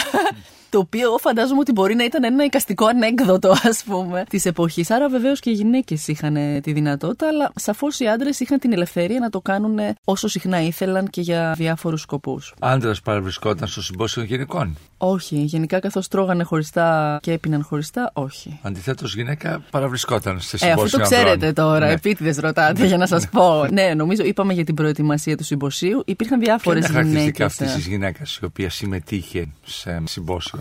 το οποίο εγώ φαντάζομαι ότι μπορεί να ήταν ένα εικαστικό ανέκδοτο, ας πούμε, της εποχής. Άρα βεβαίως και οι γυναίκες είχαν τη δυνατότητα, αλλά σαφώς οι άντρες είχαν την ελευθερία να το κάνουν όσο συχνά ήθελαν και για διάφορους σκοπούς. Άντρας παραβρισκόταν στο συμπόσιο γυναικών; Όχι. Γενικά, καθώς τρώγανε χωριστά και έπιναν χωριστά, όχι. Αντιθέτως, γυναίκα παραβρισκόταν σε συμπόσιο. Ε, αυτό το ξέρετε τώρα. Ναι. Επίτηδες ρωτάτε για να σας πω. ναι, νομίζω είπαμε για την προετοιμασία του συμποσίου. Υπήρχαν διάφορες γυναίκε. Είναι χαρακτηριστικά αυτής της γυναίκας η οποία συμμετείχε σε συμπόσιο;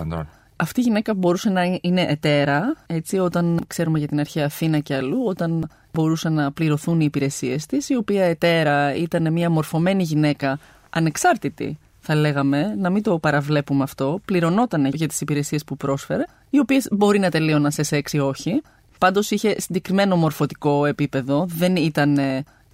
Αυτή η γυναίκα μπορούσε να είναι εταίρα, έτσι, όταν ξέρουμε για την αρχαία Αθήνα και αλλού, όταν μπορούσαν να πληρωθούν οι υπηρεσίες της, η οποία εταίρα ήταν μια μορφωμένη γυναίκα, ανεξάρτητη, θα λέγαμε, να μην το παραβλέπουμε αυτό, πληρωνόταν για τις υπηρεσίες που πρόσφερε, οι οποίες μπορεί να τελείωναν σε σεξ ή όχι. Πάντως είχε συγκεκριμένο μορφωτικό επίπεδο, δεν ήταν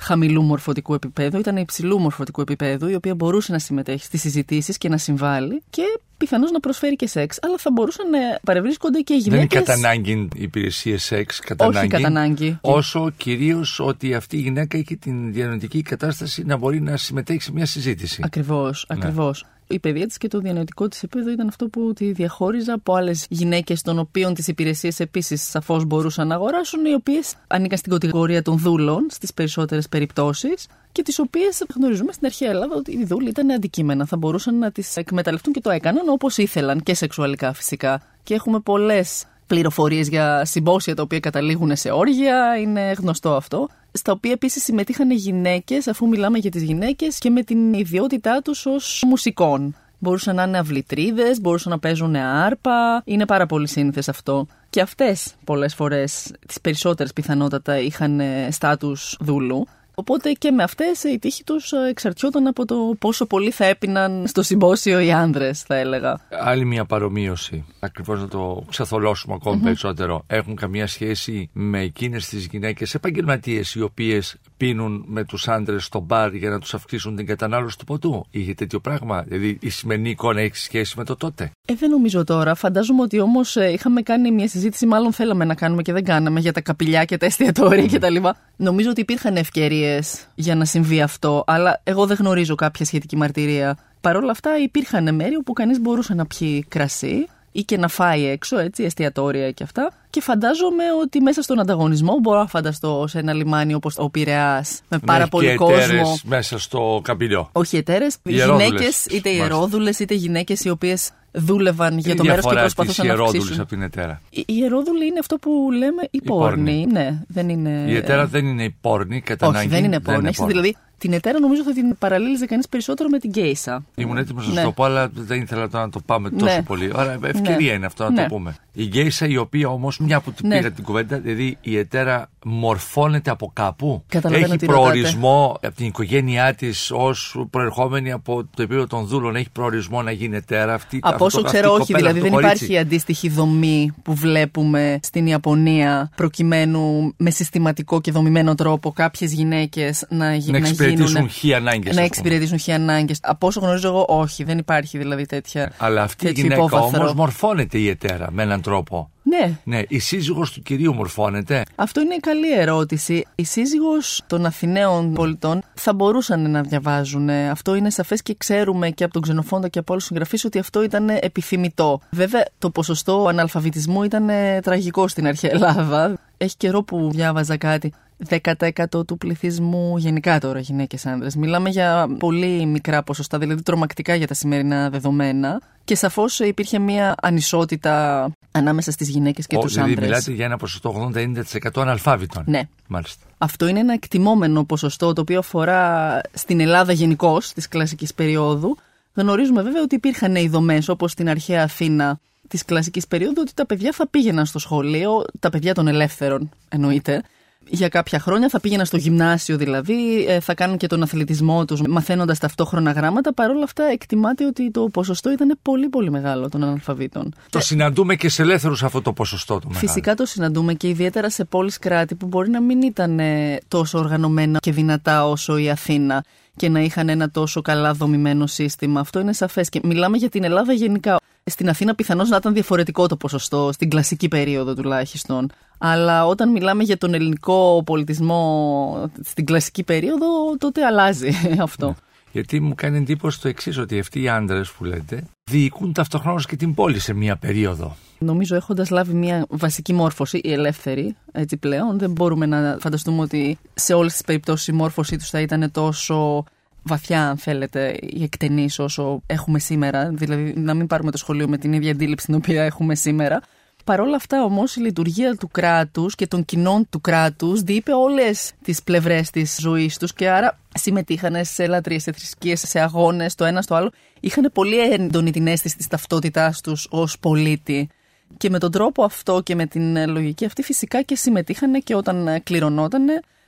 χαμηλού μορφωτικού επίπεδου, ήταν υψηλού μορφωτικού επίπεδου, η οποία μπορούσε να συμμετέχει στις συζητήσεις και να συμβάλλει και πιθανώς να προσφέρει και σεξ, αλλά θα μπορούσαν να παρευρίσκονται και οι γυναίκε. Δεν είναι κατά ανάγκη υπηρεσίε σεξ, κατά Όχι κατά ανάγκη. Όσο κυρίως ότι αυτή η γυναίκα έχει την διανοητική κατάσταση να μπορεί να συμμετέχει σε μια συζήτηση. Ακριβώς, ακριβώς. Ναι η παιδεία της και το διανοητικό της επίπεδο ήταν αυτό που τη διαχώριζα από άλλες γυναίκες, των οποίων τις υπηρεσίες επίσης σαφώς μπορούσαν να αγοράσουν, οι οποίες ανήκαν στην κατηγορία των δούλων στις περισσότερες περιπτώσεις και τις οποίες γνωρίζουμε στην αρχαία Ελλάδα ότι οι δούλοι ήταν αντικείμενα. Θα μπορούσαν να τις εκμεταλλευτούν και το έκαναν όπως ήθελαν και σεξουαλικά φυσικά. Και έχουμε πολλές πληροφορίες για συμπόσια τα οποία καταλήγουν σε όργια, είναι γνωστό αυτό. Στα οποία επίσης συμμετείχαν γυναίκες, αφού μιλάμε για τις γυναίκες και με την ιδιότητά τους ως μουσικών. Μπορούσαν να είναι αυλητρίδες, μπορούσαν να παίζουν άρπα. Είναι πάρα πολύ σύνηθες αυτό. Και αυτές πολλές φορές, τις περισσότερες πιθανότατα, είχαν στάτους δούλου. Οπότε και με αυτές η τύχη τους ε, εξαρτιόταν από το πόσο πολύ θα έπιναν στο συμπόσιο οι άνδρες, θα έλεγα. Άλλη μια παρομοίωση, ακριβώς να το ξεθολώσουμε περισσότερο. Έχουν καμία σχέση με εκείνες τις γυναίκες επαγγελματίες οι οποίες πίνουν με τους άντρες στο μπαρ για να τους αυξήσουν την κατανάλωση του ποτού. Είχε τέτοιο πράγμα. Δηλαδή η σημερινή εικόνα έχει σχέση με το τότε. Ε, δεν νομίζω τώρα. Φαντάζομαι ότι όμως ε, είχαμε κάνει μια συζήτηση, μάλλον θέλαμε να κάνουμε και δεν κάναμε για τα καπηλιά και τα εστιατόρια mm. κτλ. Νομίζω ότι υπήρχαν ευκαιρίες για να συμβεί αυτό, αλλά εγώ δεν γνωρίζω κάποια σχετική μαρτυρία. Παρ' όλα αυτά υπήρχαν μέρη όπου κανείς μπορούσε να πιει κρασί ή και να φάει έξω, έτσι, εστιατόρια και αυτά. Και φαντάζομαι ότι μέσα στον ανταγωνισμό μπορώ να φανταστώ σε ένα λιμάνι όπως ο Πειραιά με πάρα πολύ και κόσμο. μέσα στο καμπυλιό. Όχι εταίρες, γυναίκες, είτε ιερόδουλες, είτε γυναίκες οι οποίες δούλευαν για το μέρος και προσπαθούσαν να αυξήσουν. από την ετέρα. Η ιερόδουλη είναι αυτό που λέμε η, η πόρνη. Ναι, δεν είναι. Η ετέρα δεν είναι η πόρνη, κατά Όχι, δεν είναι πόρνη. Δηλαδή την ετέρα νομίζω θα την παραλύλιζε κανείς περισσότερο με την Γκέισα. Ήμουν έτοιμο να ναι. σα το πω, αλλά δεν ήθελα να το πάμε τόσο ναι. πολύ. Άρα ευκαιρία ναι. είναι αυτό να το ναι. πούμε. Η Γκέισα η οποία όμως, μια που την ναι. πήγα την κουβέντα, δηλαδή η ετέρα μορφώνεται από κάπου. Έχει προορισμό από την οικογένειά της ως προερχόμενη από το επίπεδο των δούλων. Έχει προορισμό να γίνει ετέρα αυτή. Από όσο ξέρω, όχι. Δηλαδή δεν υπάρχει αντίστοιχη δομή που βλέπουμε στην Ιαπωνία προκειμένου με συστηματικό και δομημένο τρόπο κάποιες γυναίκες να, γίνουν εξυπηρετήσουν χι ανάγκες. Να εξυπηρετήσουν χι ανάγκες. Από όσο γνωρίζω εγώ, όχι, δεν υπάρχει δηλαδή τέτοια. Αλλά αυτή η γυναίκα όμως μορφώνεται η ετέρα με έναν τρόπο. Ναι. ναι. Η σύζυγος του κυρίου μορφώνεται. Αυτό είναι καλή ερώτηση. Η σύζυγος των Αθηναίων πολιτών θα μπορούσαν να διαβάζουν. Αυτό είναι σαφές και ξέρουμε και από τον Ξενοφόντα και από όλους τους συγγραφείς ότι αυτό ήταν επιθυμητό. Βέβαια το ποσοστό αναλφαβητισμού ήταν τραγικό στην αρχαία Ελλάδα. Έχει καιρό που διάβαζα κάτι. 10% του πληθυσμού γενικά τώρα γυναίκες άντρε. Μιλάμε για πολύ μικρά ποσοστά, δηλαδή τρομακτικά για τα σημερινά δεδομένα. Και σαφώς υπήρχε μια ανισότητα ανάμεσα στις γυναίκες και τους άντρε. Δηλαδή, μιλάτε για ένα ποσοστό 80-90% αναλφάβητων. Ναι. Μάλιστα. Αυτό είναι ένα εκτιμόμενο ποσοστό το οποίο αφορά στην Ελλάδα γενικώ της κλασικής περίοδου. Γνωρίζουμε βέβαια ότι υπήρχαν οι δομές όπως στην αρχαία Αθήνα της κλασικής περίοδου ότι τα παιδιά θα πήγαιναν στο σχολείο, τα παιδιά των ελεύθερων εννοείται, για κάποια χρόνια, θα πήγαιναν στο γυμνάσιο δηλαδή, ε, θα κάνουν και τον αθλητισμό τους μαθαίνοντας ταυτόχρονα γράμματα. Παρ' όλα αυτά εκτιμάται ότι το ποσοστό ήταν πολύ πολύ μεγάλο των αναλφαβήτων. Το συναντούμε και σε ελεύθερους αυτό το ποσοστό του μεγάλο. Φυσικά το συναντούμε και ιδιαίτερα σε πόλεις κράτη που μπορεί να μην ήταν ε, τόσο οργανωμένα και δυνατά όσο η Αθήνα και να είχαν ένα τόσο καλά δομημένο σύστημα. Αυτό είναι σαφές και μιλάμε για την Ελλάδα γενικά. Στην Αθήνα πιθανώς να ήταν διαφορετικό το ποσοστό, στην κλασική περίοδο τουλάχιστον. Αλλά όταν μιλάμε για τον ελληνικό πολιτισμό στην κλασική περίοδο, τότε αλλάζει <laughs> αυτό. Ναι. Γιατί μου κάνει εντύπωση το εξής, ότι αυτοί οι άντρες που λέτε διοικούν ταυτοχρόνως και την πόλη σε μία περίοδο. Νομίζω έχοντας λάβει μια βασική μόρφωση, η ελεύθερη, έτσι πλέον, δεν μπορούμε να φανταστούμε ότι σε όλες τις περιπτώσεις η μόρφωσή τους θα ήταν τόσο βαθιά, αν θέλετε, η εκτενής όσο έχουμε σήμερα. Δηλαδή, να μην πάρουμε το σχολείο με την ίδια αντίληψη την οποία έχουμε σήμερα. Παρ' όλα αυτά όμως η λειτουργία του κράτους και των κοινών του κράτους διείπε όλες τις πλευρές της ζωής τους και άρα συμμετείχαν σε λατρείες, σε θρησκείες, σε αγώνες, το ένα στο άλλο. Είχαν πολύ έντονη την αίσθηση της ταυτότητάς τους ως πολίτη. Και με τον τρόπο αυτό και με την λογική αυτή φυσικά και συμμετείχαν και όταν κληρονόταν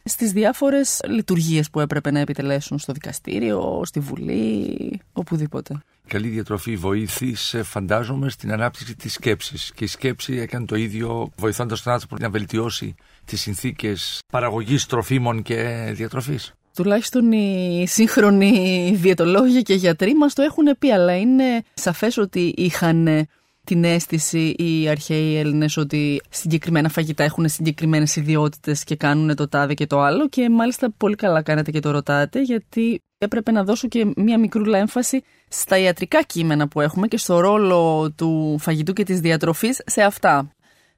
στις διάφορες λειτουργίες που έπρεπε να επιτελέσουν στο δικαστήριο, στη Βουλή, οπουδήποτε καλή διατροφή βοήθησε, φαντάζομαι, στην ανάπτυξη της σκέψης. Και η σκέψη έκανε το ίδιο, βοηθώντας τον άνθρωπο να βελτιώσει τις συνθήκες παραγωγής τροφίμων και διατροφής. Τουλάχιστον οι σύγχρονοι διαιτολόγοι και γιατροί μας το έχουν πει, αλλά είναι σαφές ότι είχαν την αίσθηση οι αρχαίοι Έλληνες ότι συγκεκριμένα φαγητά έχουν συγκεκριμένες ιδιότητες και κάνουν το τάδε και το άλλο και μάλιστα πολύ καλά κάνετε και το ρωτάτε γιατί έπρεπε να δώσω και μία μικρούλα έμφαση στα ιατρικά κείμενα που έχουμε και στο ρόλο του φαγητού και της διατροφής σε αυτά.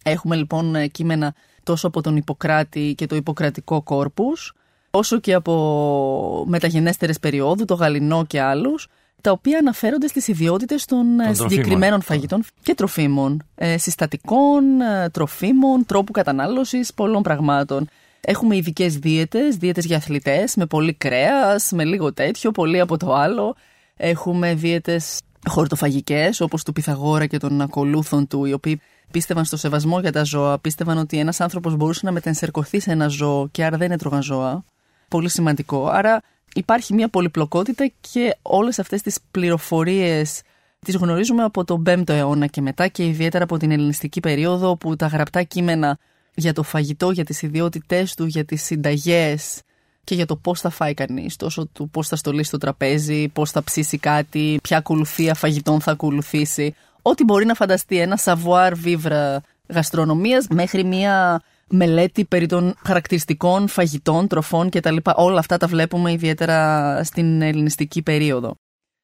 Έχουμε λοιπόν κείμενα τόσο από τον Ιπποκράτη και το Ιπποκρατικό κόρπους, όσο και από μεταγενέστερες περιόδου, το Γαλινό και άλλους, τα οποία αναφέρονται στις ιδιότητες των, ε, συγκεκριμένων φαγητών και τροφίμων, ε, συστατικών, ε, τροφίμων, τρόπου κατανάλωσης, πολλών πραγμάτων. Έχουμε ειδικές δίαιτες, δίαιτες για αθλητές, με πολύ κρέας, με λίγο τέτοιο, πολύ από το άλλο. Έχουμε δίαιτες χορτοφαγικές, όπως του Πυθαγόρα και των ακολούθων του, οι οποίοι πίστευαν στο σεβασμό για τα ζώα, πίστευαν ότι ένας άνθρωπος μπορούσε να μετενσερκωθεί σε ένα ζώο και άρα δεν έτρωγαν ζώα. Πολύ σημαντικό. Άρα υπάρχει μια πολυπλοκότητα και όλες αυτές τις πληροφορίες τις γνωρίζουμε από τον 5ο αιώνα και μετά και ιδιαίτερα από την ελληνιστική περίοδο που τα γραπτά κείμενα για το φαγητό, για τις ιδιότητές του, για τις συνταγές και για το πώς θα φάει κανείς, τόσο του πώς θα στολίσει το τραπέζι, πώς θα ψήσει κάτι, ποια ακολουθία φαγητών θα ακολουθήσει. Ό,τι μπορεί να φανταστεί ένα savoir vivre γαστρονομίας μέχρι μια μελέτη περί των χαρακτηριστικών φαγητών, τροφών κτλ. Όλα αυτά τα βλέπουμε ιδιαίτερα στην ελληνιστική περίοδο.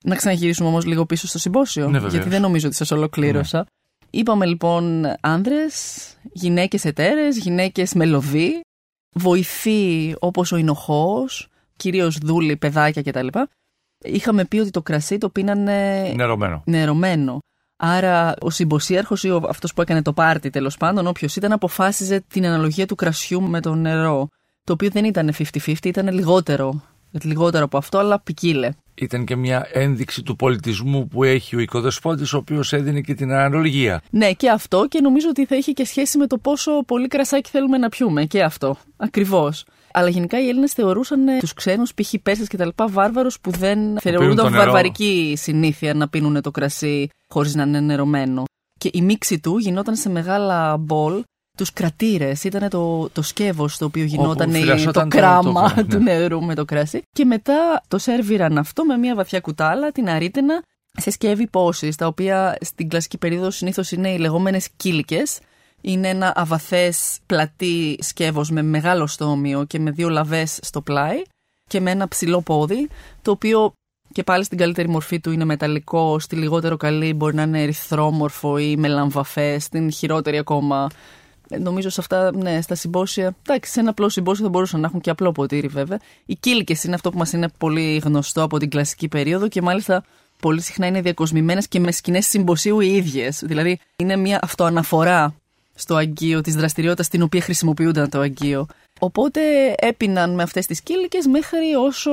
Να ξαναγυρίσουμε όμως λίγο πίσω στο συμπόσιο, ναι, γιατί δεν νομίζω ότι σας ολοκλήρωσα. Ναι. Είπαμε λοιπόν άνδρες, γυναίκες εταίρες, γυναίκες μελωδοί, βοηθοί όπως ο Ινοχός, κυρίως δούλοι, παιδάκια κτλ. Είχαμε πει ότι το κρασί το πίνανε νερωμένο. νερωμένο. Άρα ο συμποσίαρχος ή αυτός που έκανε το πάρτι τέλος πάντων, όποιος ήταν, αποφάσιζε την αναλογία του κρασιού με το νερό. Το οποίο δεν ήταν 50-50, ήταν λιγότερο, λιγότερο από αυτό, αλλά ποικίλε. Ήταν και μια ένδειξη του πολιτισμού που έχει ο οικοδεσπότης, ο οποίος έδινε και την αναλογία. Ναι, και αυτό και νομίζω ότι θα είχε και σχέση με το πόσο πολύ κρασάκι θέλουμε να πιούμε. Και αυτό. Ακριβώς. Αλλά γενικά οι Έλληνες θεωρούσαν τους ξένους, π.χ. Πέρσες και τα λοιπά, βάρβαρους που δεν θεωρούνταν βαρβαρική συνήθεια να πίνουν το κρασί χωρίς να είναι νερωμένο. Και η μίξη του γινόταν σε μεγάλα μπολ. Τους κρατήρες ήταν το, το σκεύος το οποίο γινόταν το κράμα το, του ναι. νερού με το κρασί. Και μετά το σερβίραν αυτό με μια βαθιά κουτάλα, την αρίτενα, σε σκεύη πόσης, τα οποία στην κλασική περίοδο συνήθως είναι οι λεγόμενες κύλικες, είναι ένα αβαθές πλατή σκεύος με μεγάλο στόμιο και με δύο λαβές στο πλάι και με ένα ψηλό πόδι, το οποίο και πάλι στην καλύτερη μορφή του είναι μεταλλικό, στη λιγότερο καλή μπορεί να είναι ερυθρόμορφο ή με λαμβαφές, στην χειρότερη ακόμα ε, Νομίζω σε αυτά, ναι, στα συμπόσια. Εντάξει, σε ένα απλό συμπόσιο θα μπορούσαν να έχουν και απλό ποτήρι, βέβαια. Οι κύλικες είναι αυτό που μας είναι πολύ γνωστό από την κλασική περίοδο και μάλιστα πολύ συχνά είναι διακοσμημένες και με σκηνές συμποσίου οι ίδιες. Δηλαδή είναι μια αυτοαναφορά στο Αγγείο, της δραστηριότητας την οποία χρησιμοποιούνταν το Αγγείο. Οπότε έπιναν με αυτές τις κύλικες μέχρι όσο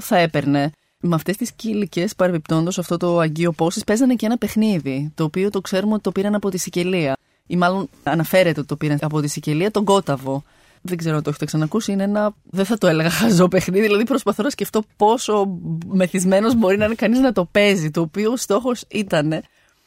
θα έπαιρνε. Με αυτές τις κύλικες, παρεμπιπτόντως, αυτό το Αγγείο Πόσης παίζανε και ένα παιχνίδι, το οποίο το ξέρουμε ότι το πήραν από τη Σικελία. Ή μάλλον αναφέρεται ότι το πήραν από τη Σικελία, τον Κόταβο. Δεν ξέρω αν το έχετε ξανακούσει. Είναι ένα. Δεν θα το έλεγα χαζό παιχνίδι. Δηλαδή, προσπαθώ να σκεφτώ πόσο μεθυσμένος μπορεί να είναι κανείς να το παίζει. Το οποίο στόχος ήταν,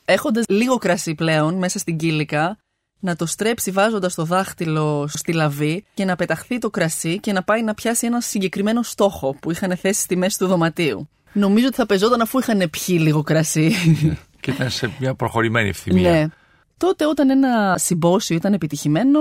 έχοντας λίγο κρασί πλέον μέσα στην κύλικα, να το στρέψει βάζοντας το δάχτυλο στη λαβή και να πεταχθεί το κρασί και να πάει να πιάσει ένα συγκεκριμένο στόχο που είχαν θέσει στη μέση του δωματίου. Νομίζω ότι θα πεζόταν αφού είχαν πιει λίγο κρασί. και ήταν σε μια προχωρημένη ευθυμία. Ναι. Τότε όταν ένα συμπόσιο ήταν επιτυχημένο,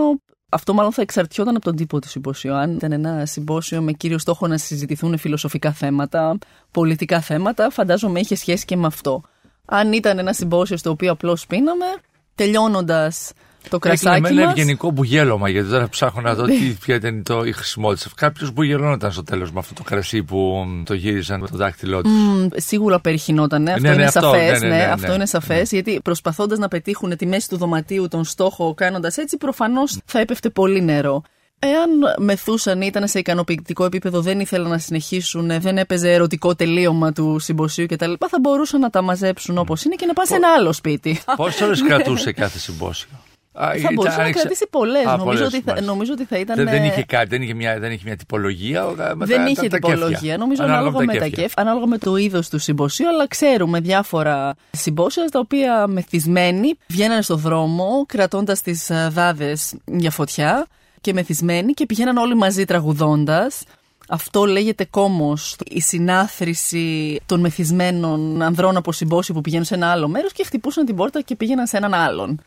αυτό μάλλον θα εξαρτιόταν από τον τύπο του συμπόσιου. Αν ήταν ένα συμπόσιο με κύριο στόχο να συζητηθούν φιλοσοφικά θέματα, πολιτικά θέματα, φαντάζομαι είχε σχέση και με αυτό. Αν ήταν ένα συμπόσιο στο οποίο απλώς πίναμε, τελειώνοντας το κρασάκι μας. ένα ευγενικό μπουγέλωμα, γιατί τώρα ψάχνω να δω τι, ποια ήταν το, η χρησιμότητα. Κάποιος μπουγελώνονταν στο τέλος με αυτό το κρασί που το γύριζαν με το δάχτυλό τους. Mm, σίγουρα περιχυνόταν, ναι, αυτό ναι, ναι, είναι σαφές. Ναι, ναι, ναι, αυτό είναι σαφές, γιατί προσπαθώντας να πετύχουν τη μέση του δωματίου τον στόχο κάνοντας έτσι, προφανώς θα έπεφτε πολύ νερό. Εάν μεθούσαν ή ήταν σε ικανοποιητικό επίπεδο, δεν ήθελαν να συνεχίσουν, δεν έπαιζε ερωτικό τελείωμα του συμποσίου κτλ., θα μπορούσαν να τα μαζέψουν όπως είναι και να πάνε σε ένα άλλο σπίτι. Πόσες ώρες <laughs> κρατούσε κάθε συμπόσιο; Θα μπορούσε να κρατήσει πολλές. Νομίζω, ότι θα, νομίζω ότι θα ήταν. Δεν, δεν είχε κάτι, δεν είχε μια, δεν είχε μια τυπολογία. Δεν είχε τα, τυπολογία. νομίζω ανάλογα, με, τα κέφια, ανάλογα με το είδος του συμποσίου, αλλά ξέρουμε διάφορα συμπόσια τα οποία μεθυσμένοι βγαίνανε στο δρόμο κρατώντας τις ε, δάδες για φωτιά και μεθυσμένοι και πηγαίναν όλοι μαζί τραγουδώντας. Αυτό λέγεται κόμος, η συνάθρηση των μεθυσμένων ανδρών από συμπόσιο που πηγαίνουν σε ένα άλλο μέρος και χτυπούσαν την πόρτα και πήγαιναν σε έναν άλλον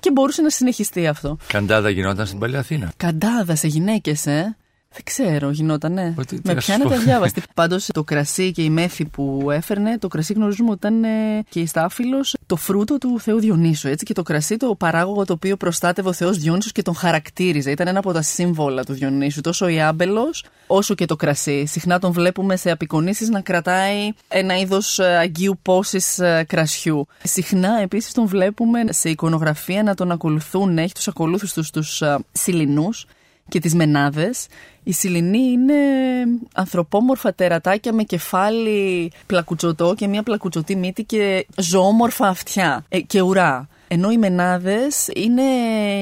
και μπορούσε να συνεχιστεί αυτό. Καντάδα γινόταν στην Παλιά Αθήνα. Καντάδας σε γυναίκες, ε. Δεν ξέρω, γινότανε. Με πιάνετε αδιάβαστη. Πάντως το κρασί και η μέθη που έφερνε, το κρασί γνωρίζουμε ότι ήταν ε, και η στάφυλλος το φρούτο του Θεού Διονύσου. Έτσι, και το κρασί το παράγωγο το οποίο προστάτευε ο Θεός Διονύσου και τον χαρακτήριζε. Ήταν ένα από τα σύμβολα του Διονύσου. Τόσο η άμπελος όσο και το κρασί. Συχνά τον βλέπουμε σε απεικονίσεις να κρατάει ένα είδος ε, αγίου πόσης ε, κρασιού. Συχνά επίσης τον βλέπουμε σε εικονογραφία να τον ακολουθούν, έχει τους ακολούθους τους τους Σιλινούς και τις μενάδες. Η Σιλινή είναι ανθρωπόμορφα τερατάκια με κεφάλι πλακουτσοτό και μια πλακουτσοτή μύτη και ζωόμορφα αυτιά ε, και ουρά. Ενώ οι μενάδες είναι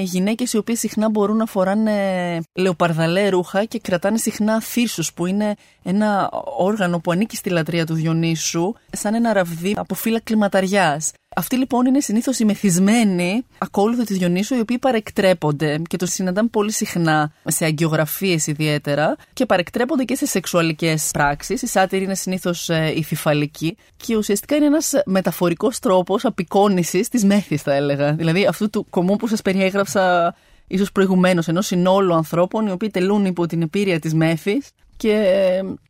γυναίκες οι οποίες συχνά μπορούν να φοράνε λεοπαρδαλέ ρούχα και κρατάνε συχνά θύρσους που είναι ένα όργανο που ανήκει στη λατρεία του Διονύσου σαν ένα ραβδί από φύλλα κλιματαριάς. Αυτοί λοιπόν είναι συνήθως οι μεθυσμένοι ακόλουθοι της Διονύσου, οι οποίοι παρεκτρέπονται και το συναντάμε πολύ συχνά σε αγκιογραφίε ιδιαίτερα και παρεκτρέπονται και σε σεξουαλικές πράξεις. Η σάτυρη είναι συνήθως ε, υφηφαλική και ουσιαστικά είναι ένας μεταφορικός τρόπος απεικόνησης της μέθης, θα έλεγα. Δηλαδή αυτού του κομμού που σας περιέγραψα ίσως προηγουμένως, ενός συνόλου ανθρώπων οι οποίοι τελούν υπό την επίρρεια της μέθης και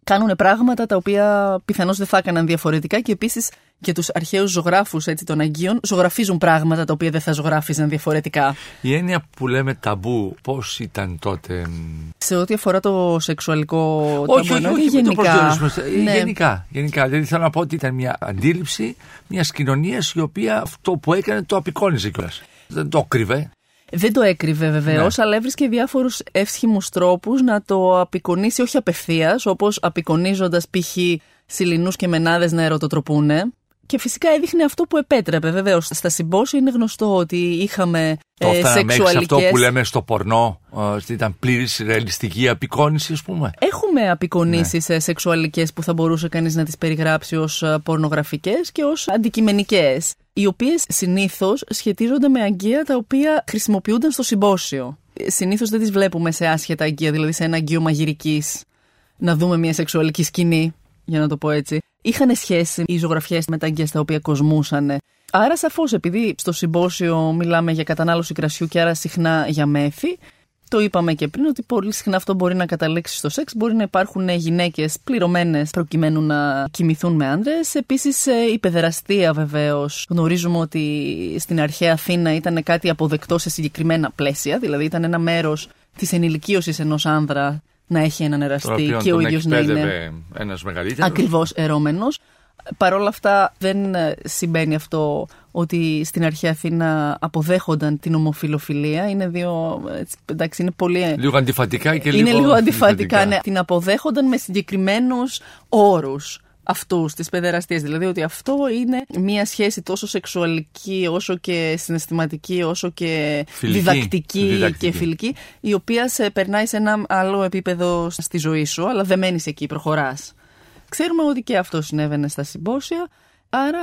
κάνουν πράγματα τα οποία πιθανώς δεν θα έκαναν διαφορετικά και επίσης και τους αρχαίους ζωγράφους των Αγγείων ζωγραφίζουν πράγματα τα οποία δεν θα ζωγράφιζαν διαφορετικά. Η έννοια που λέμε ταμπού, πώς ήταν τότε. Σε ό,τι αφορά το σεξουαλικό όχι, ταμπού, όχι, όχι, γενικά. Το ναι. γενικά. Γενικά. Δηλαδή θέλω να πω ότι ήταν μια αντίληψη μιας κοινωνίας η οποία αυτό που έκανε το απεικόνιζε κιόλας. Δεν το κρύβε. Δεν το έκρυβε βεβαίως, ναι. αλλά έβρισκε διάφορους εύσχυμου τρόπους να το απεικονίσει, όχι απευθείας, όπως απεικονίζοντας π.χ. σιλινούς και μενάδες να ερωτοτροπούνε. Και φυσικά έδειχνε αυτό που επέτρεπε. Βεβαίως, στα συμπόσια είναι γνωστό ότι είχαμε το ε, σεξουαλικές... αυτό που λέμε στο πορνό, ε, ήταν πλήρης ρεαλιστική απεικόνηση, ας πούμε. Έχουμε απεικονίσεις ναι. σεξουαλικές που θα μπορούσε κανείς να τις περιγράψει ως ε, πορνογραφικές και ως αντικειμενικές. Οι οποίες συνήθως σχετίζονται με αγκία τα οποία χρησιμοποιούνταν στο συμπόσιο. Συνήθως δεν τις βλέπουμε σε άσχετα αγκία, δηλαδή σε ένα αγκείο μαγειρικής να δούμε μια σεξουαλική σκηνή, για να το πω έτσι είχαν σχέση οι ζωγραφιές με τα αγκαία τα οποία κοσμούσαν. Άρα, σαφώς, επειδή στο συμπόσιο μιλάμε για κατανάλωση κρασιού και άρα συχνά για μέθη, το είπαμε και πριν ότι πολύ συχνά αυτό μπορεί να καταλήξει στο σεξ. Μπορεί να υπάρχουν γυναίκες πληρωμένες προκειμένου να κοιμηθούν με άντρε. Επίσης, ε, η παιδεραστία βεβαίως. Γνωρίζουμε ότι στην αρχαία Αθήνα ήταν κάτι αποδεκτό σε συγκεκριμένα πλαίσια. Δηλαδή, ήταν ένα μέρος της ενηλικίωσης ενός άνδρα να έχει έναν εραστή και ο ίδιος να είναι. Ένας μεγαλύτερος. Ακριβώς ερώμενος. Παρ' όλα αυτά δεν ε, συμβαίνει αυτό ότι στην αρχαία Αθήνα αποδέχονταν την ομοφιλοφιλία. Είναι δύο. εντάξει, είναι πολύ. Λίγο αντιφατικά και λίγο. Είναι λίγο αντιφατικά. Ναι, την αποδέχονταν με συγκεκριμένους όρους αυτούς τη παιδεραστία. Δηλαδή ότι αυτό είναι μια σχέση τόσο σεξουαλική, όσο και συναισθηματική, όσο και διδακτική, και φιλική, η οποία σε περνάει σε ένα άλλο επίπεδο στη ζωή σου, αλλά δεν μένεις εκεί, προχωράς. Ξέρουμε ότι και αυτό συνέβαινε στα συμπόσια. Άρα,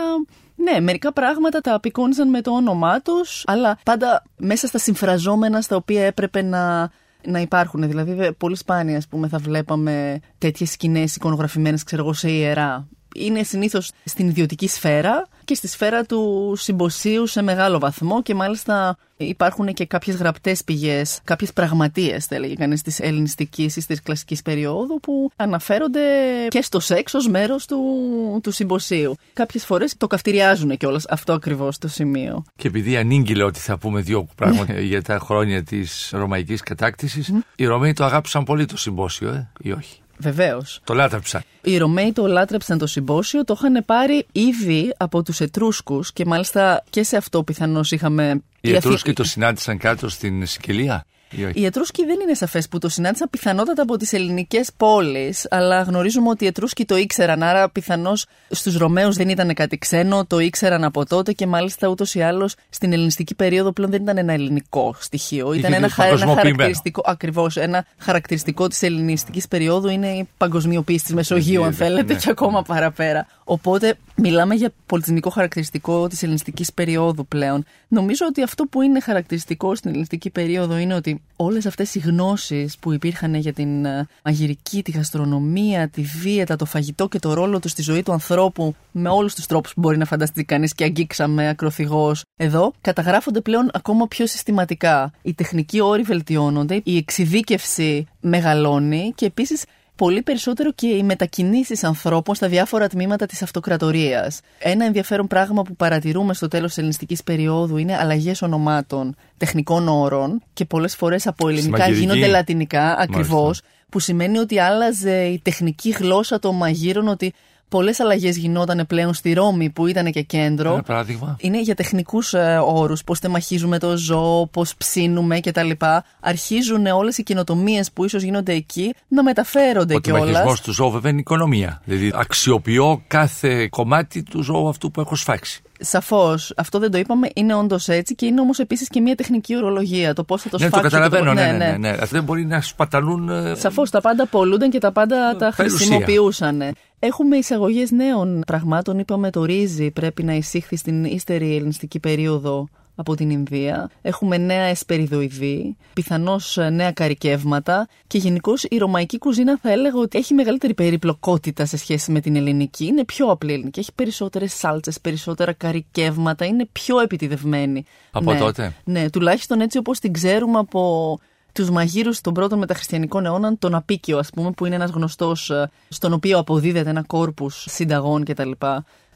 ναι, μερικά πράγματα τα απεικόνιζαν με το όνομά τους, αλλά πάντα μέσα στα συμφραζόμενα στα οποία έπρεπε να να υπάρχουν. Δηλαδή, πολύ σπάνια, ας πούμε, θα βλέπαμε τέτοιες σκηνές εικονογραφημένες, ξέρω εγώ, σε ιερά είναι συνήθως στην ιδιωτική σφαίρα και στη σφαίρα του συμποσίου σε μεγάλο βαθμό και μάλιστα υπάρχουν και κάποιες γραπτές πηγές, κάποιες πραγματείες θα έλεγε κανείς της ελληνιστικής ή της κλασικής περίοδου που αναφέρονται και στο σεξ ως μέρος του, του συμποσίου. Κάποιες φορές το καυτηριάζουν και όλα αυτό ακριβώς το σημείο. Και επειδή ανήγγειλε ότι θα πούμε δύο πράγματα για τα χρόνια της ρωμαϊκής κατάκτησης, οι Ρωμαίοι το αγάπησαν πολύ το συμπόσιο, ε, ή όχι; Βεβαίως. Το λάτρεψαν. Οι Ρωμαίοι το λάτρεψαν το συμπόσιο, το είχαν πάρει ήδη από τους Ετρούσκους και μάλιστα και σε αυτό πιθανώς είχαμε. Οι Ετρούσκοι το συνάντησαν κάτω στην Σικελία; Οι Ετρούσκοι δεν είναι σαφές που το συνάντησαν πιθανότατα από τις ελληνικές πόλεις, αλλά γνωρίζουμε ότι οι Ετρούσκοι το ήξεραν. Άρα, πιθανώς στους Ρωμαίους δεν ήταν κάτι ξένο, το ήξεραν από τότε και μάλιστα ούτως ή άλλως στην ελληνιστική περίοδο πλέον δεν ήταν ένα ελληνικό στοιχείο. Ήταν ένα, ένα χαρακτηριστικό. Ακριβώς. Ένα χαρακτηριστικό της ελληνιστικής περίοδου είναι η παγκοσμιοποίηση της Μεσογείου, αν θέλετε, ναι. και ακόμα παραπέρα. Οπότε μιλάμε για πολιτισμικό χαρακτηριστικό της ελληνιστικής περίοδου πλέον. Νομίζω ότι αυτό που είναι χαρακτηριστικό στην ελληνιστική περίοδο είναι ότι όλες αυτές οι γνώσεις που υπήρχαν για την ε, μαγειρική, τη γαστρονομία, τη βίαιτα, το φαγητό και το ρόλο τους στη ζωή του ανθρώπου με όλους τους τρόπους που μπορεί να φανταστεί κανείς και αγγίξαμε ακροθυγώ εδώ, καταγράφονται πλέον ακόμα πιο συστηματικά. Οι τεχνικοί όροι βελτιώνονται, η εξειδίκευση μεγαλώνει και επίσης πολύ περισσότερο και οι μετακινήσεις ανθρώπων στα διάφορα τμήματα της αυτοκρατορίας. Ένα ενδιαφέρον πράγμα που παρατηρούμε στο τέλος της ελληνιστικής περίοδου είναι αλλαγές ονομάτων τεχνικών όρων και πολλές φορές από ελληνικά γίνονται λατινικά ακριβώς. Που σημαίνει ότι άλλαζε η τεχνική γλώσσα των μαγείρων, ότι πολλές αλλαγές γινόταν πλέον στη Ρώμη που ήταν και κέντρο. Ένα παράδειγμα. Είναι για τεχνικούς ε, όρους. Πώς τεμαχίζουμε το ζώο, πώς ψήνουμε κτλ. Αρχίζουν όλες οι καινοτομίες που ίσως γίνονται εκεί να μεταφέρονται κιόλας. Ο τεμαχισμός του ζώου βέβαια είναι οικονομία. Δηλαδή αξιοποιώ κάθε κομμάτι του ζώου αυτού που έχω σφάξει. Σαφώς. Αυτό δεν το είπαμε. Είναι όντως έτσι και είναι όμως επίσης και μια τεχνική ορολογία. Το πώς θα το ναι, σφάξω. Το καταλαβαίνω. Ναι, ναι, ναι. ναι. ναι. δεν μπορεί να σπαταλούν. Ε, Σαφώς. Τα πάντα πολλούνταν και τα πάντα τα χρησιμοποιούσαν. Έχουμε εισαγωγές νέων πραγμάτων. Είπαμε το ρύζι πρέπει να εισήχθη στην ύστερη ελληνιστική περίοδο από την Ινδία. Έχουμε νέα εσπεριδοειδή, πιθανώς ε, νέα καρικεύματα και γενικώς η ρωμαϊκή κουζίνα θα έλεγα ότι έχει μεγαλύτερη περιπλοκότητα σε σχέση με την ελληνική. Είναι πιο απλή ελληνική. Έχει περισσότερες σάλτσες, περισσότερα καρικεύματα, είναι πιο επιτιδευμένη. Από ναι. τότε; Ναι, τουλάχιστον έτσι όπως την ξέρουμε από τους μαγείρους των πρώτων μεταχριστιανικών αιώνων, τον Απίκιο, ας πούμε, που είναι ένας γνωστός, στον οποίο αποδίδεται ένα κόρπους συνταγών κτλ.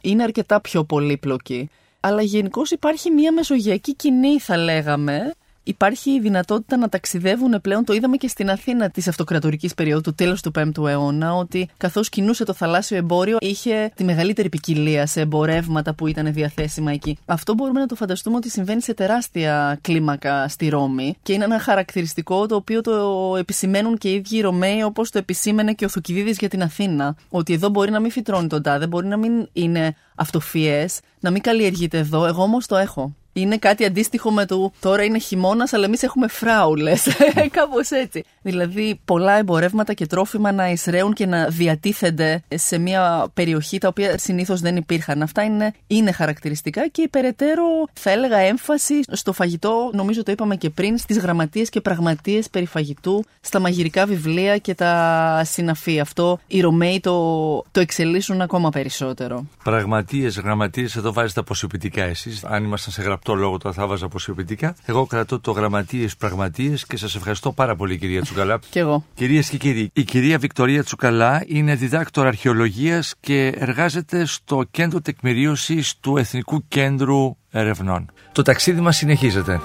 Είναι αρκετά πιο πολύπλοκη. Αλλά γενικώς υπάρχει μια μεσογειακή κοινή, θα λέγαμε, υπάρχει η δυνατότητα να ταξιδεύουν πλέον. Το είδαμε και στην Αθήνα της αυτοκρατορικής περίοδου, του τέλου του 5ου αιώνα, ότι καθώς κινούσε το θαλάσσιο εμπόριο, είχε τη μεγαλύτερη ποικιλία σε εμπορεύματα που ήταν διαθέσιμα εκεί. Αυτό μπορούμε να το φανταστούμε ότι συμβαίνει σε τεράστια κλίμακα στη Ρώμη και είναι ένα χαρακτηριστικό το οποίο το επισημαίνουν και οι ίδιοι οι Ρωμαίοι, όπως το επισήμενε και ο Θουκυδίδης για την Αθήνα. Ότι εδώ μπορεί να μην φυτρώνει τον τάδε, μπορεί να μην είναι αυτοφιέ, να μην καλλιεργείται εδώ. Εγώ όμως το έχω είναι κάτι αντίστοιχο με το τώρα είναι χειμώνας, αλλά εμείς έχουμε φράουλες. <laughs> Κάπως έτσι. Δηλαδή, πολλά εμπορεύματα και τρόφιμα να εισραίουν και να διατίθενται σε μια περιοχή τα οποία συνήθως δεν υπήρχαν. Αυτά είναι, είναι χαρακτηριστικά και υπεραιτέρω, θα έλεγα, έμφαση στο φαγητό, νομίζω το είπαμε και πριν, στις γραμματείες και πραγματείες περί φαγητού, στα μαγειρικά βιβλία και τα συναφή. Αυτό οι Ρωμαίοι το, το εξελίσσουν ακόμα περισσότερο. Πραγματείες, γραμματείες, εδώ βάζετε αποσιοποιητικά εσείς. Αν ήμασταν σε γραπτό λόγο το θα βάζα αποσιοποιητικά. Εγώ κρατώ το γραμματείες πραγματείες και σας ευχαριστώ πάρα πολύ, κυρία Τσουκαλά. <laughs> και εγώ. Κυρίες και κύριοι, η κυρία Βικτωρία Τσουκαλά είναι διδάκτορα αρχαιολογίας και εργάζεται στο κέντρο τεκμηρίωσης του Εθνικού Κέντρου Ερευνών. Το ταξίδι μας συνεχίζεται.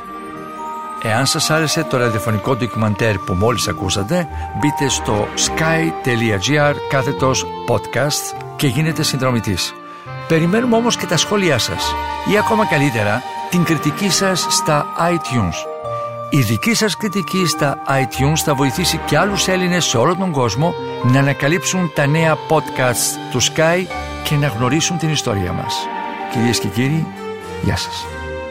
Εάν σας άρεσε το ραδιοφωνικό ντοκιμαντέρ που μόλις ακούσατε, μπείτε στο sky.gr κάθετος podcast και γίνετε συνδρομητής. Περιμένουμε όμως και τα σχόλιά σας ή ακόμα καλύτερα την κριτική σας στα iTunes. Η δική σας κριτική στα iTunes θα βοηθήσει και άλλους Έλληνες σε όλο τον κόσμο να ανακαλύψουν τα νέα podcasts του Sky και να γνωρίσουν την ιστορία μας. Κυρίες και κύριοι, γεια σας.